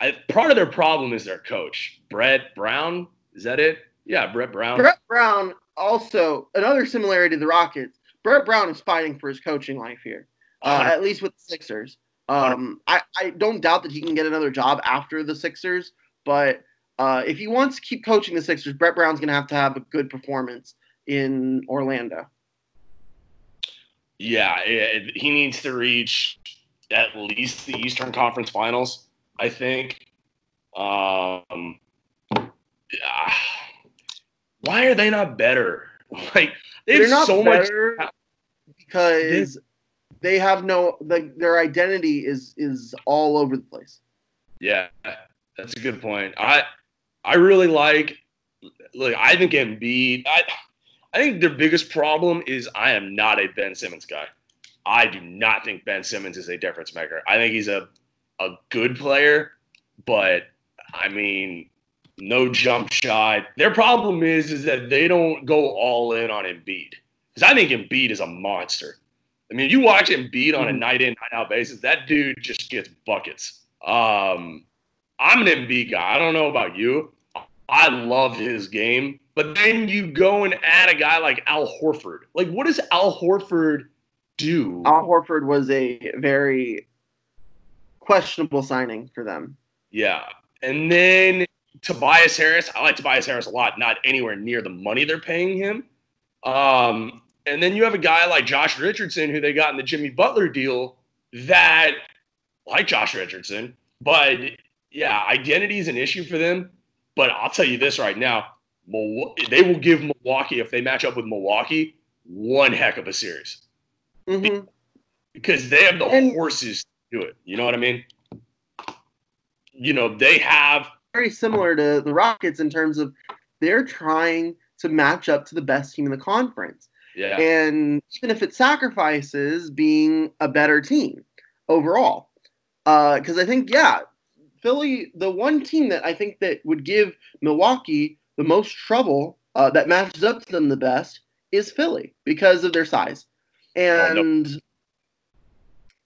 I part of their problem is their coach, Brett Brown. Is that it? Yeah, Brett Brown. Brett Brown also another similarity to the Rockets. Brett Brown is fighting for his coaching life here, uh, at least with the Sixers. Um, I, I don't doubt that he can get another job after the Sixers, But uh, if he wants to keep coaching the Sixers, Brett Brown's going to have to have a good performance in Orlando. Yeah, it, he needs to reach at least the Eastern Conference Finals. I think. Um, ah, why are they not better? Like they They're not so better much. because they have no like their identity is is all over the place. Yeah, that's a good point. I I really like. Look, I think Embiid. I I think their biggest problem is I am not a Ben Simmons guy. I do not think Ben Simmons is a difference maker. I think he's a a good player, but I mean, no jump shot. Their problem is is that they don't go all in on Embiid. Because I think Embiid is a monster. I mean, you watch Embiid on a night in, night out basis, that dude just gets buckets. Um, I'm an Embiid guy. I don't know about you. I love his game. But then you go and add a guy like Al Horford. Like, what does Al Horford do? Al Horford was a very questionable signing for them. Yeah. And then Tobias Harris. I like Tobias Harris a lot, not anywhere near the money they're paying him. Um, and then you have a guy like Josh Richardson, who they got in the Jimmy Butler deal, that like Josh Richardson, but yeah, identity is an issue for them. But I'll tell you this right now: they will give Milwaukee if they match up with Milwaukee one heck of a series mm-hmm. because they have the and, horses to do it. You know what I mean? You know they have very similar to the Rockets in terms of they're trying to match up to the best team in the conference. Yeah. And even if it sacrifices being a better team overall. Because uh, I think, yeah, Philly, the one team that I think that would give Milwaukee the most trouble, uh, that matches up to them the best, is Philly because of their size. And oh, no.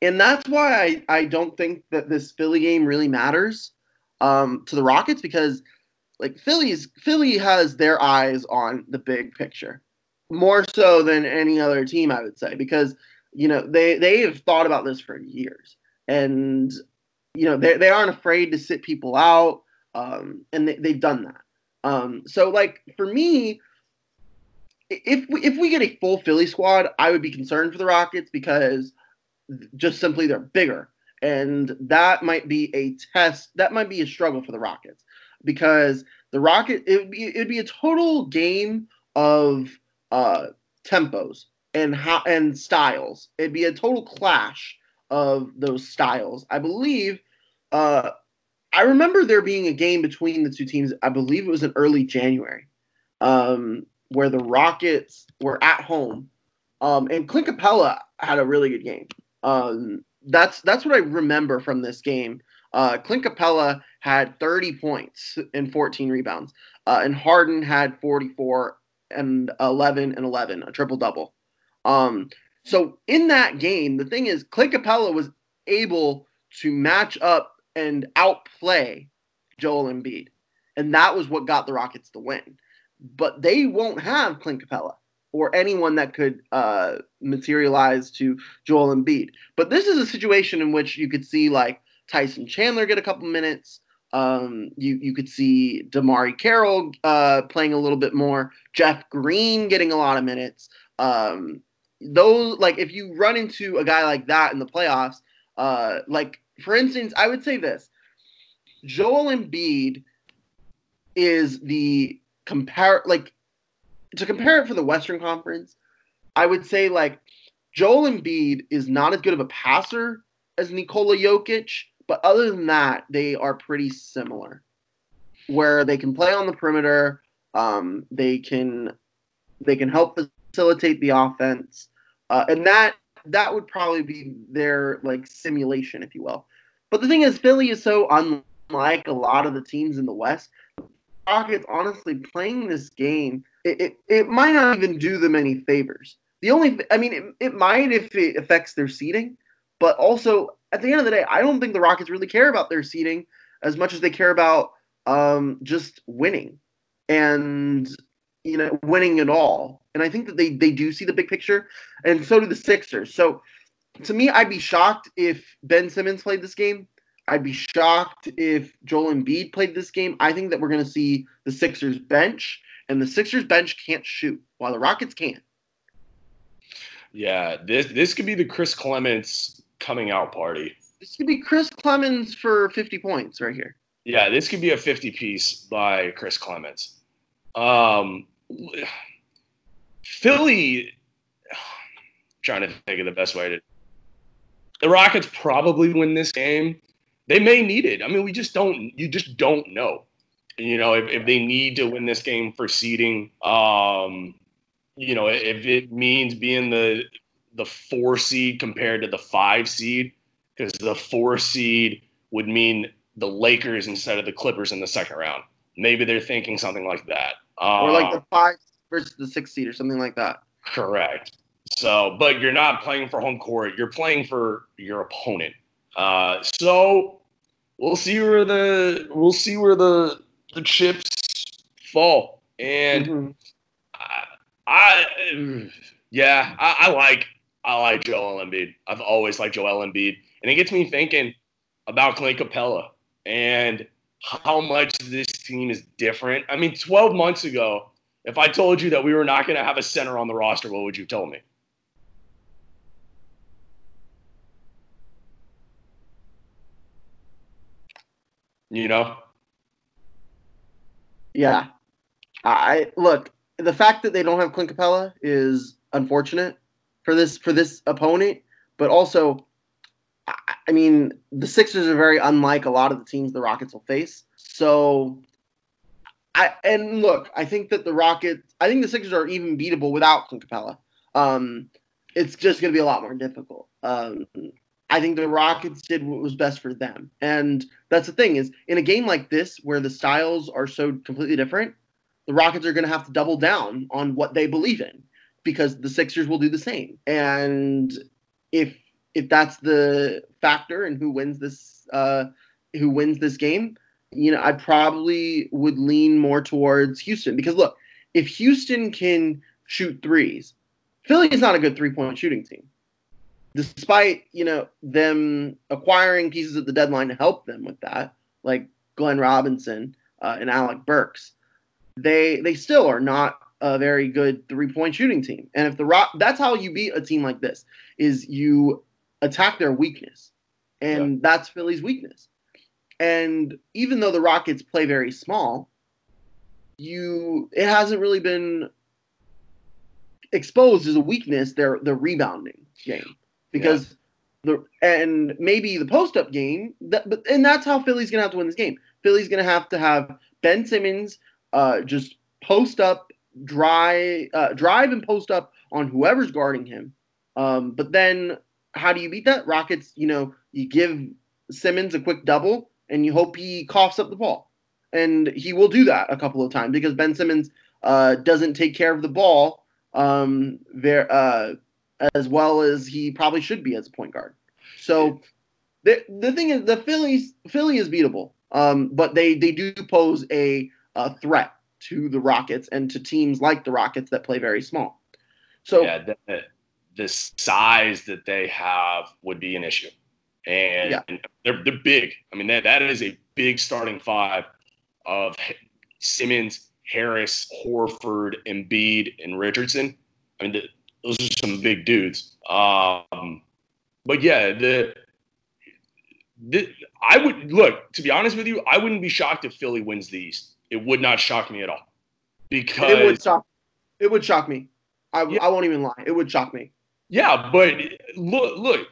and that's why I, I don't think that this Philly game really matters um, to the Rockets because like Philly's Philly has their eyes on the big picture more so than any other team, I would say, because you know they they have thought about this for years, and you know they they aren't afraid to sit people out, um, and they, they've done that. Um, so like for me, if we, if we get a full Philly squad, I would be concerned for the Rockets because just simply they're bigger, and that might be a test. That might be a struggle for the Rockets because the Rocket it would be it'd be a total game of uh, tempos and how and styles. It'd be a total clash of those styles. I believe. Uh, I remember there being a game between the two teams. I believe it was in early January, um, where the Rockets were at home, um, and Clint Capela had a really good game. Um, that's that's what I remember from this game. Uh, Clint Capela had 30 points and 14 rebounds, uh, and Harden had 44 and 11 and 11, a triple double. Um, so in that game, the thing is, Clint Capela was able to match up and outplay Joel Embiid, and that was what got the Rockets to win. But they won't have Clint Capela or anyone that could uh, materialize to Joel Embiid. But this is a situation in which you could see like Tyson Chandler get a couple minutes. Um, you you could see DeMarre Carroll uh, playing a little bit more. Jeff Green getting a lot of minutes. Um, those like if you run into a guy like that in the playoffs, uh, like for instance, I would say this: Joel Embiid is the compare like to compare it for the Western Conference. I would say like Joel Embiid is not as good of a passer as Nikola Jokic, but other than that, they are pretty similar, where they can play on the perimeter. Um, they can they can help facilitate the offense, uh, and that that would probably be their like simulation, if you will. But the thing is, Philly is so unlike a lot of the teams in the West. Rockets, honestly, playing this game, it, it, it might not even do them any favors. The only, I mean, it, it might if it affects their seating, but also at the end of the day, I don't think the Rockets really care about their seeding as much as they care about um, just winning and you know winning it all. And I think that they they do see the big picture, and so do the Sixers. So to me, I'd be shocked if Ben Simmons played this game. I'd be shocked if Joel Embiid played this game. I think that we're going to see the Sixers bench, and the Sixers bench can't shoot, while the Rockets can. Yeah, this this could be the Chris Clemons coming out party. This could be Chris Clemons for 50 points right here. Yeah, this could be a 50 piece by Chris Clemons. Um, Philly, trying to think of the best way to. The Rockets probably win this game. They may need it. I mean, we just don't. You just don't know. You know, if, if they need to win this game for seeding, um, you know, if it means being the the four seed compared to the five seed, because the four seed would mean the Lakers instead of the Clippers in the second round. Maybe they're thinking something like that. Or like the five versus the six seed or something like that. Correct. So, but you're not playing for home court. You're playing for your opponent. Uh, so we'll see where the we'll see where the the chips fall. And Mhm. I, yeah, I, I like I like Joel Embiid. I've always liked Joel Embiid, and it gets me thinking about Clay Capela and how much this team is different. I mean, 12 months ago, if I told you that we were not going to have a center on the roster, what would you tell me? You know, Yeah. I look, the fact that they don't have Clint Capela is unfortunate for this for this opponent, but also I, mean, the Sixers are very unlike a lot of the teams the Rockets will face. So I and look, I think that the Rockets I think the Sixers are even beatable without Clint. Um it's just going to be a lot more difficult. Um I think the Rockets did what was best for them. And that's the thing is in a game like this where the styles are so completely different, the Rockets are going to have to double down on what they believe in because the Sixers will do the same. And if if that's the factor and who wins this uh who wins this game, you know, I probably would lean more towards Houston because look, if Houston can shoot threes, Philly is not a good three-point shooting team despite you know them acquiring pieces at the deadline to help them with that, like Glenn Robinson uh, and Alec Burks, they they still are not a very good three point shooting team. And if the Rock, that's how you beat a team like this is you attack their weakness, and that's Philly's weakness. And even though the Rockets play very small, you it hasn't really been exposed as a weakness. Their the rebounding game because the and maybe the post up game that but and that's how Philly's gonna have to win this game. Philly's gonna have to have Ben Simmons uh, just post up, dry uh, drive and post up on whoever's guarding him. Um, but then how do you beat that? Rockets, you know, you give Simmons a quick double and you hope he coughs up the ball. And he will do that a couple of times because Ben Simmons uh, doesn't take care of the ball um, there, uh, as well as he probably should be as a point guard. So the the thing is, the Phillies Philly is beatable, um, but they they do pose a, a threat to the Rockets and to teams like the Rockets that play very small. So yeah, the size that they have would be an issue, and Yeah. they're they're big. I mean, that that is a big starting five of Simmons, Harris, Horford, Embiid, and Richardson. I mean, the, those are some big dudes. Um, but yeah, the, the I would look to be honest with you, I wouldn't be shocked if Philly wins the East. It would not shock me at all because it would shock. It would shock me. I, I won't even lie. It would shock me. Yeah, but look, look,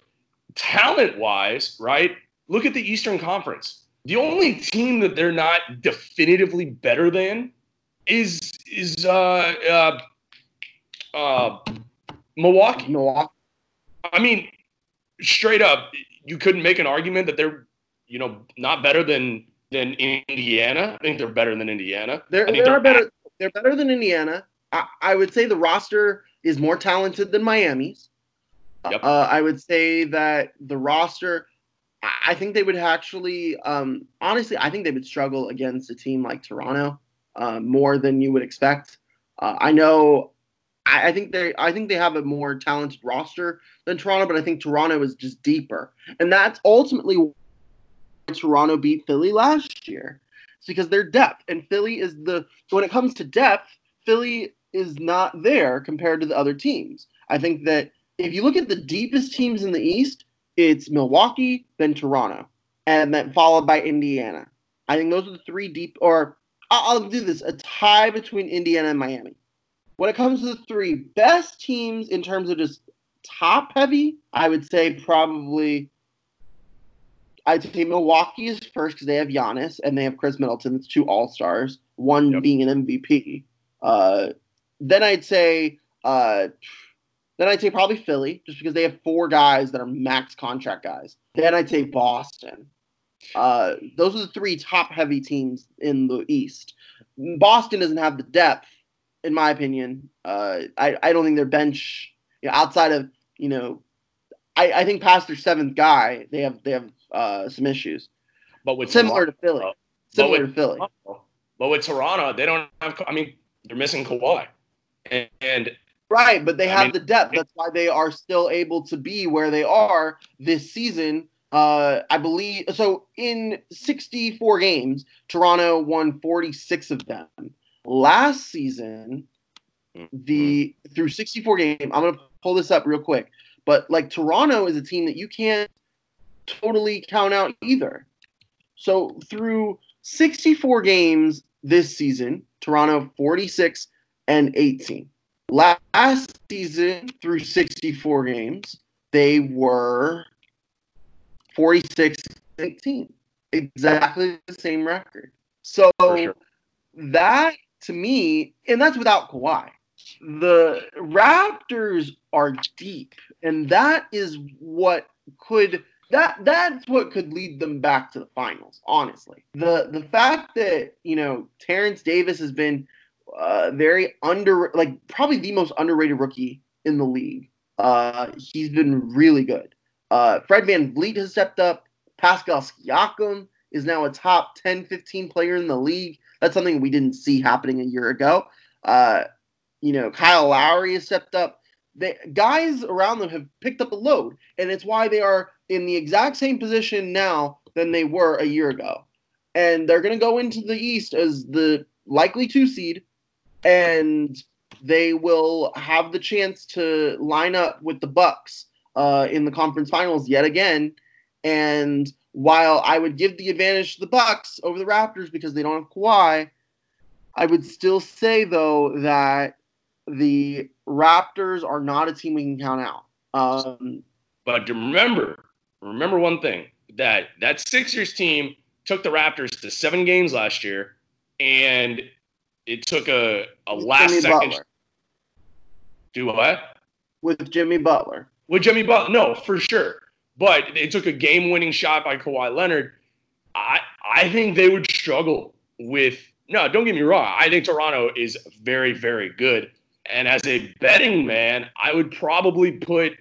talent wise, right? Look at the Eastern Conference. The only team that they're not definitively better than is is uh, uh, uh, Milwaukee. Milwaukee. I mean, straight up, you couldn't make an argument that they're, you know, not better than than Indiana. I think they're better than Indiana. They're, I think they are better. They're better than Indiana. I, I would say the roster is more talented than Miami's. Yep. Uh, I would say that the roster. I think they would actually, um, honestly, I think they would struggle against a team like Toronto uh, more than you would expect. Uh, I know. I, I think they. I think they have a more talented roster than Toronto, but I think Toronto is just deeper, and that's ultimately why Toronto beat Philly last year. It's because their depth, and Philly is the when it comes to depth, Philly is not there compared to the other teams. I think that if you look at the deepest teams in the East, it's Milwaukee, then Toronto, and then followed by Indiana. I think those are the three deep, or I'll, do this a tie between Indiana and Miami. When it comes to the three best teams in terms of just top heavy, I would say probably I'd say Milwaukee is first because they have Giannis and they have Khris Middleton. It's two All Stars, one yep. being an MVP. Uh, then I'd say uh, then I'd say probably Philly, just because they have four guys that are max contract guys. Then I'd say Boston. Uh, those are the three top heavy teams in the East. Boston doesn't have the depth, in my opinion. Uh, I, I don't think their bench, you know, outside of you know, I, I think past their seventh guy, they have they have uh, some issues. But with similar Toronto, to Philly, similar with, to Philly. But with Toronto, they don't have. I mean, they're missing Kawhi, and, and right, but they have mean, the depth. That's why they are still able to be where they are this season. Uh, I believe so. In 64 games, Toronto won 46 of them. Last season, the through 64 game, I'm gonna pull this up real quick. But like Toronto is a team that you can't totally count out either. So through 64 games this season, Toronto 46 and 18. Last season, through 64 games, they were 46 18. Exactly the same record. So sure. that to me, and that's without Kawhi. The Raptors are deep, and that is what could that that's what could lead them back to the finals. Honestly, the the fact that you know Terence Davis has been uh, very under, like probably the most underrated rookie in the league. Uh, he's been really good. Uh, Fred VanVleet has stepped up. Pascal Siakam is now a top 10, 15 player in the league. That's something we didn't see happening a year ago. Uh, you know, Kyle Lowry has stepped up. The guys around them have picked up a load, and it's why they are in the exact same position now than they were a year ago. And they're going to go into the East as the likely two seed, and they will have the chance to line up with the Bucks uh, in the conference finals yet again. And while I would give the advantage to the Bucks over the Raptors because they don't have Kawhi, I would still say though that the Raptors are not a team we can count out. Um, but remember, remember one thing that that Sixers team took the Raptors to seven games last year, and it took a, a last Jimmy second. Butler. Do what? With Jimmy Butler. With Jimmy Butler, no, for sure. But it took a game-winning shot by Kawhi Leonard. I I think they would struggle with. No, don't get me wrong. I think Toronto is very, very good. And as a betting man, I would probably put.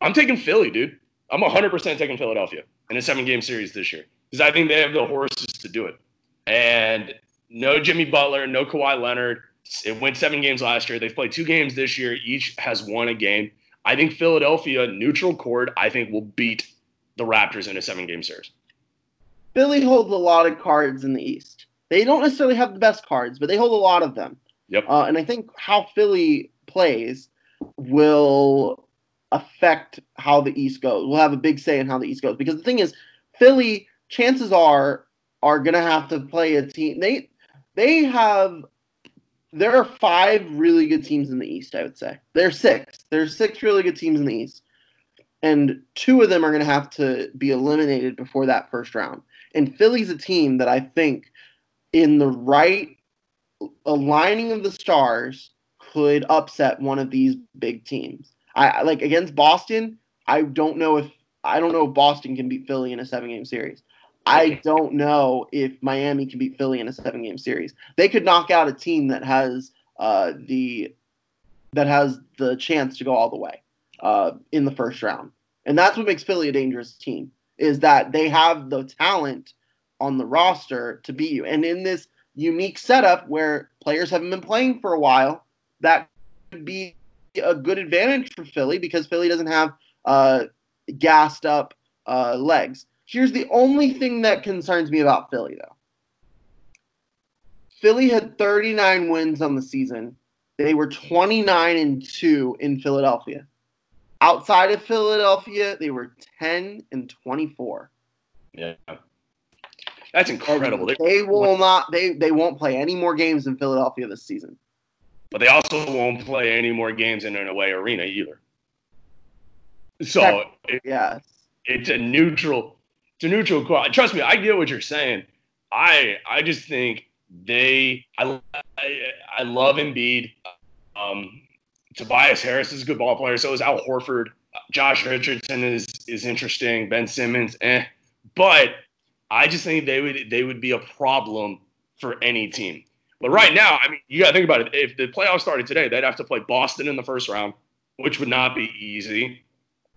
I'm taking Philly, dude. I'm 100% taking Philadelphia in a seven game series this year because I think they have the horses to do it. And no Jimmy Butler, no Kawhi Leonard. It went seven games last year. They've played two games this year. Each has won a game. I think Philadelphia, neutral court, I think will beat the Raptors in a seven game series. Philly holds a lot of cards in the East. They don't necessarily have the best cards, but they hold a lot of them. Yep. Uh, and I think how Philly plays will affect how the East goes. We'll have a big say in how the East goes because the thing is, Philly chances are are gonna have to play a team. They they have there are five really good teams in the East. I would say there's six. There's six really good teams in the East, and two of them are going to have to be eliminated before that first round. And Philly's a team that I think, in the right aligning of the stars, could upset one of these big teams. I like against Boston. I don't know if I don't know if Boston can beat Philly in a seven game series. I don't know if Miami can beat Philly in a seven game series. They could knock out a team that has uh, the that has the chance to go all the way uh, in the first round, and that's what makes Philly a dangerous team. Is that they have the talent on the roster to beat you, and in this unique setup where players haven't been playing for a while, that could be a good advantage for Philly because Philly doesn't have uh, gassed up uh, legs. Here's the only thing that concerns me about Philly, though. Philly had 39 wins on the season. They were 29 and 2 in Philadelphia. Outside of Philadelphia, they were 10 and 24. Yeah. That's incredible. They, they will not they they won't play any more games in Philadelphia this season. But they also won't play any more games in an away arena either. So it, yeah, it's a neutral it's a neutral call. Trust me, I get what you're saying. I I just think they I I, I love Embiid. Um, Tobias Harris is a good ball player. So is Al Horford. Josh Richardson is is interesting. Ben Simmons, eh. But I just think they would they would be a problem for any team. But right now, I mean, you got to think about it. If the playoffs started today, they'd have to play Boston in the first round, which would not be easy,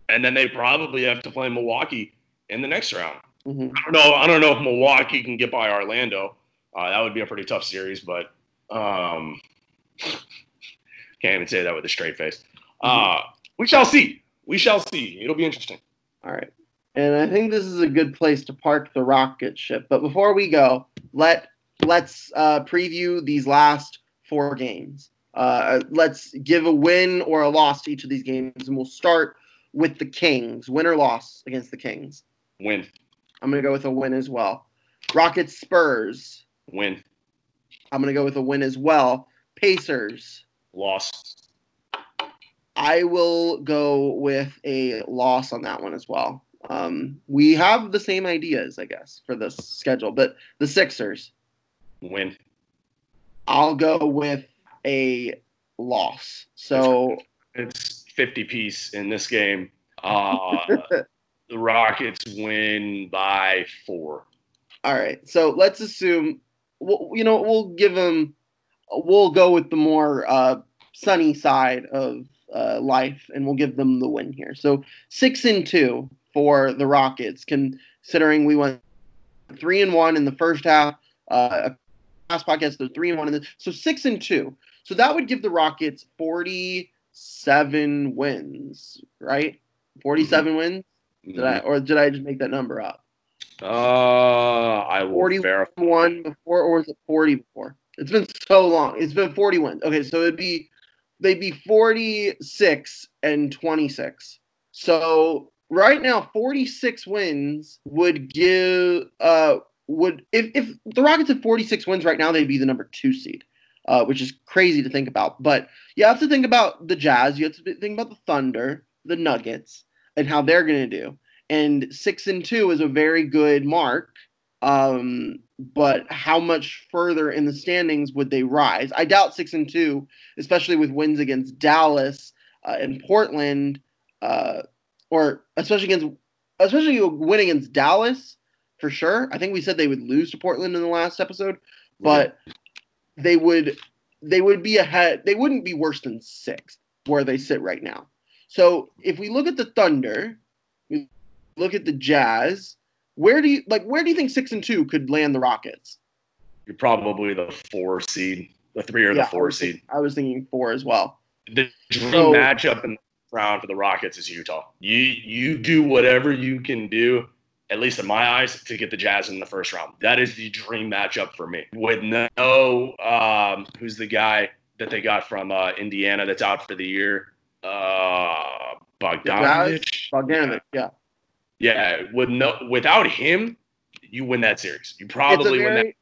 and then they probably have to play Milwaukee in the next round. Mm-hmm. I don't know. I don't know if Milwaukee can get by Orlando. Uh, that would be a pretty tough series, but um, can't even say that with a straight face. Uh, we shall see. We shall see. It'll be interesting. All right. And I think this is a good place to park the rocket ship. But before we go, let let's uh, preview these last four games. Uh, let's give a win or a loss to each of these games, and we'll start with the Kings. Win or loss against the Kings? Win. I'm gonna go with a win as well. Rockets Spurs. Win. I'm gonna go with a win as well. Pacers. Loss. I will go with a loss on that one as well. Um, we have the same ideas, I guess, for the schedule, but the Sixers. Win. I'll go with a loss. So it's 50 piece in this game. Uh, the Rockets win by four. All right. So let's assume, you know, we'll give them, we'll go with the more uh, sunny side of uh, life, and we'll give them the win here. So six and two for the Rockets, considering we went three and one in the first half. Uh, last podcast, they're three and one in the so six and two. So that would give the Rockets forty-seven wins, right? 47 mm-hmm. wins. Did I or did I just make that number up? Uh, I will 41 before, or was it 40 before? It's been so long. It's been 40 wins. Okay, so it'd be they'd be 46 and 26. So right now, 46 wins would give uh would if if the Rockets had 46 wins right now, they'd be the number two seed. Uh, which is crazy to think about. But you have to think about the Jazz. You have to think about the Thunder, the Nuggets, and how they're going to do. And six and two is a very good mark. Um, but how much further in the standings would they rise? I doubt six and two, especially with wins against Dallas uh, and Portland, uh, or especially against, especially a win against Dallas for sure. I think we said they would lose to Portland in the last episode, but they would they would be ahead. They wouldn't be worse than six where they sit right now. So if we look at the Thunder, we look at the Jazz. Where do you like? Where do you think six and two could land the Rockets? You're probably the four seed, the three or Yeah, the four I seed. thinking- I was thinking four as well. The dream So- matchup in the round for the Rockets is Utah. You you do whatever you can do, at least in my eyes, to get the Jazz in the first round. That is the dream matchup for me. With no, um, who's the guy that they got from uh, Indiana that's out for the year? Uh, Bogdanovich. Bogdanovich, yeah. Yeah, with no, without him, you win that series. You probably win that.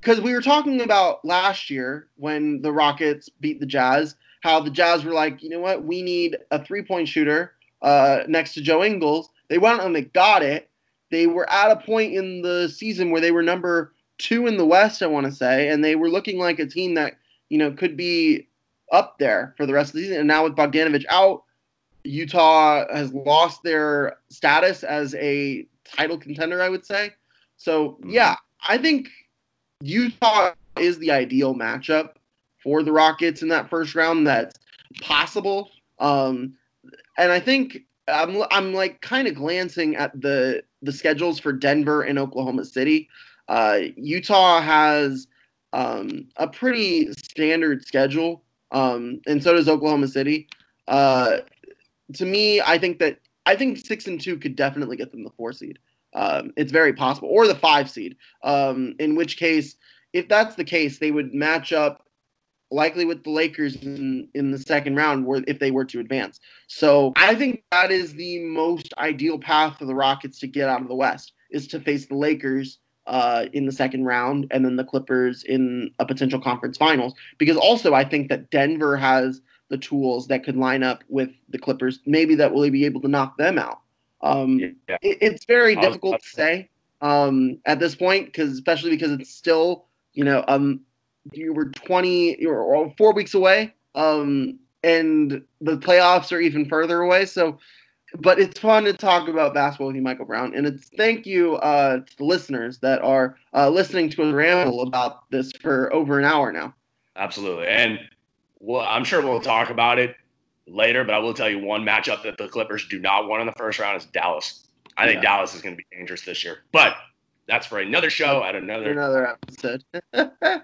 because we were talking about last year when the Rockets beat the Jazz, how the Jazz were like, you know what, we need a three point shooter uh, next to Joe Ingles. They went and they got it. They were at a point in the season where they were number two in the West, I want to say, and they were looking like a team that you know could be up there for the rest of the season. And now with Bogdanovich out, Utah has lost their status as a title contender, I would say. So yeah, I think Utah is the ideal matchup for the Rockets in that first round. That's possible. Um, and I think I'm I'm like kind of glancing at the the schedules for Denver and Oklahoma City. Uh, Utah has um, a pretty standard schedule, um, and so does Oklahoma City. Uh, to me, I think that I think six and two could definitely get them the four seed. Um, it's very possible, or the five seed. Um, in which case, if that's the case, they would match up likely with the Lakers in, in the second round where if they were to advance. So I think that is the most ideal path for the Rockets to get out of the West is to face the Lakers uh, in the second round and then the Clippers in a potential conference finals. Because also I think that Denver has the tools that could line up with the Clippers. Maybe that will be able to knock them out. Um, yeah. it, it's very difficult to say um, at this point because especially because it's still you know um, you were 20 you were four weeks away um, and the playoffs are even further away so but it's fun to talk about basketball with you michael brown and it's thank you uh, to the listeners that are uh, listening to us ramble about this for over an hour now absolutely and well i'm sure we'll talk about it later but i will tell you one matchup that the clippers do not want in the first round is dallas i think yeah. dallas is going to be dangerous this year but that's for another show at another another episode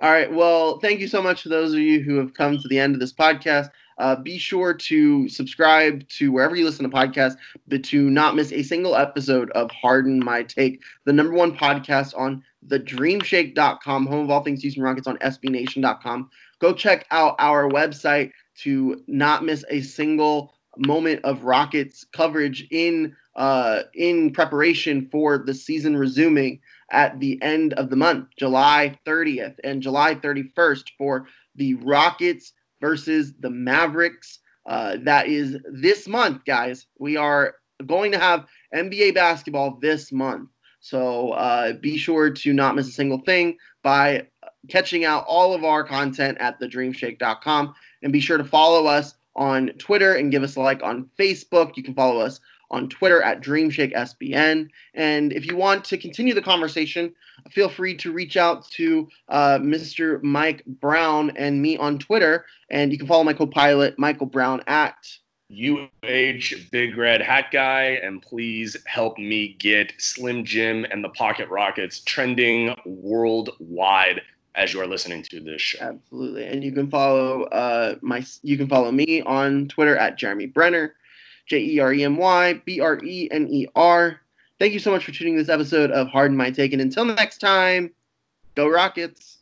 All right. Well, thank you so much for those of you who have come to the end of this podcast. Uh, be sure to subscribe to wherever you listen to podcasts, but to not miss a single episode of Harden My Take, the number one podcast on thedreamshake.com, home of all things Houston Rockets on SBNation.com. Go check out our website to not miss a single moment of Rockets coverage in uh, in preparation for the season resuming at the end of the month, July 30th and July 31st for the Rockets versus the Mavericks. Uh, that is this month, guys. We are going to have NBA basketball this month. So uh, be sure to not miss a single thing by catching out all of our content at thedreamshake.com. And be sure to follow us on Twitter and give us a like on Facebook. You can follow us on Twitter at DreamShakeSBN. And if you want to continue the conversation, feel free to reach out to uh, Mr. Mike Brown and me on Twitter. And you can follow my co pilot, Michael Brown, at UH Big Red Hat Guy. And please help me get Slim Jim and the Pocket Rockets trending worldwide as you are listening to this show. Absolutely. And you can follow uh, my you can follow me on Twitter at Jeremy Brener. J E R E M Y B R E N E R. Thank you so much for tuning this episode of Harden My Take. And until next time, go Rockets.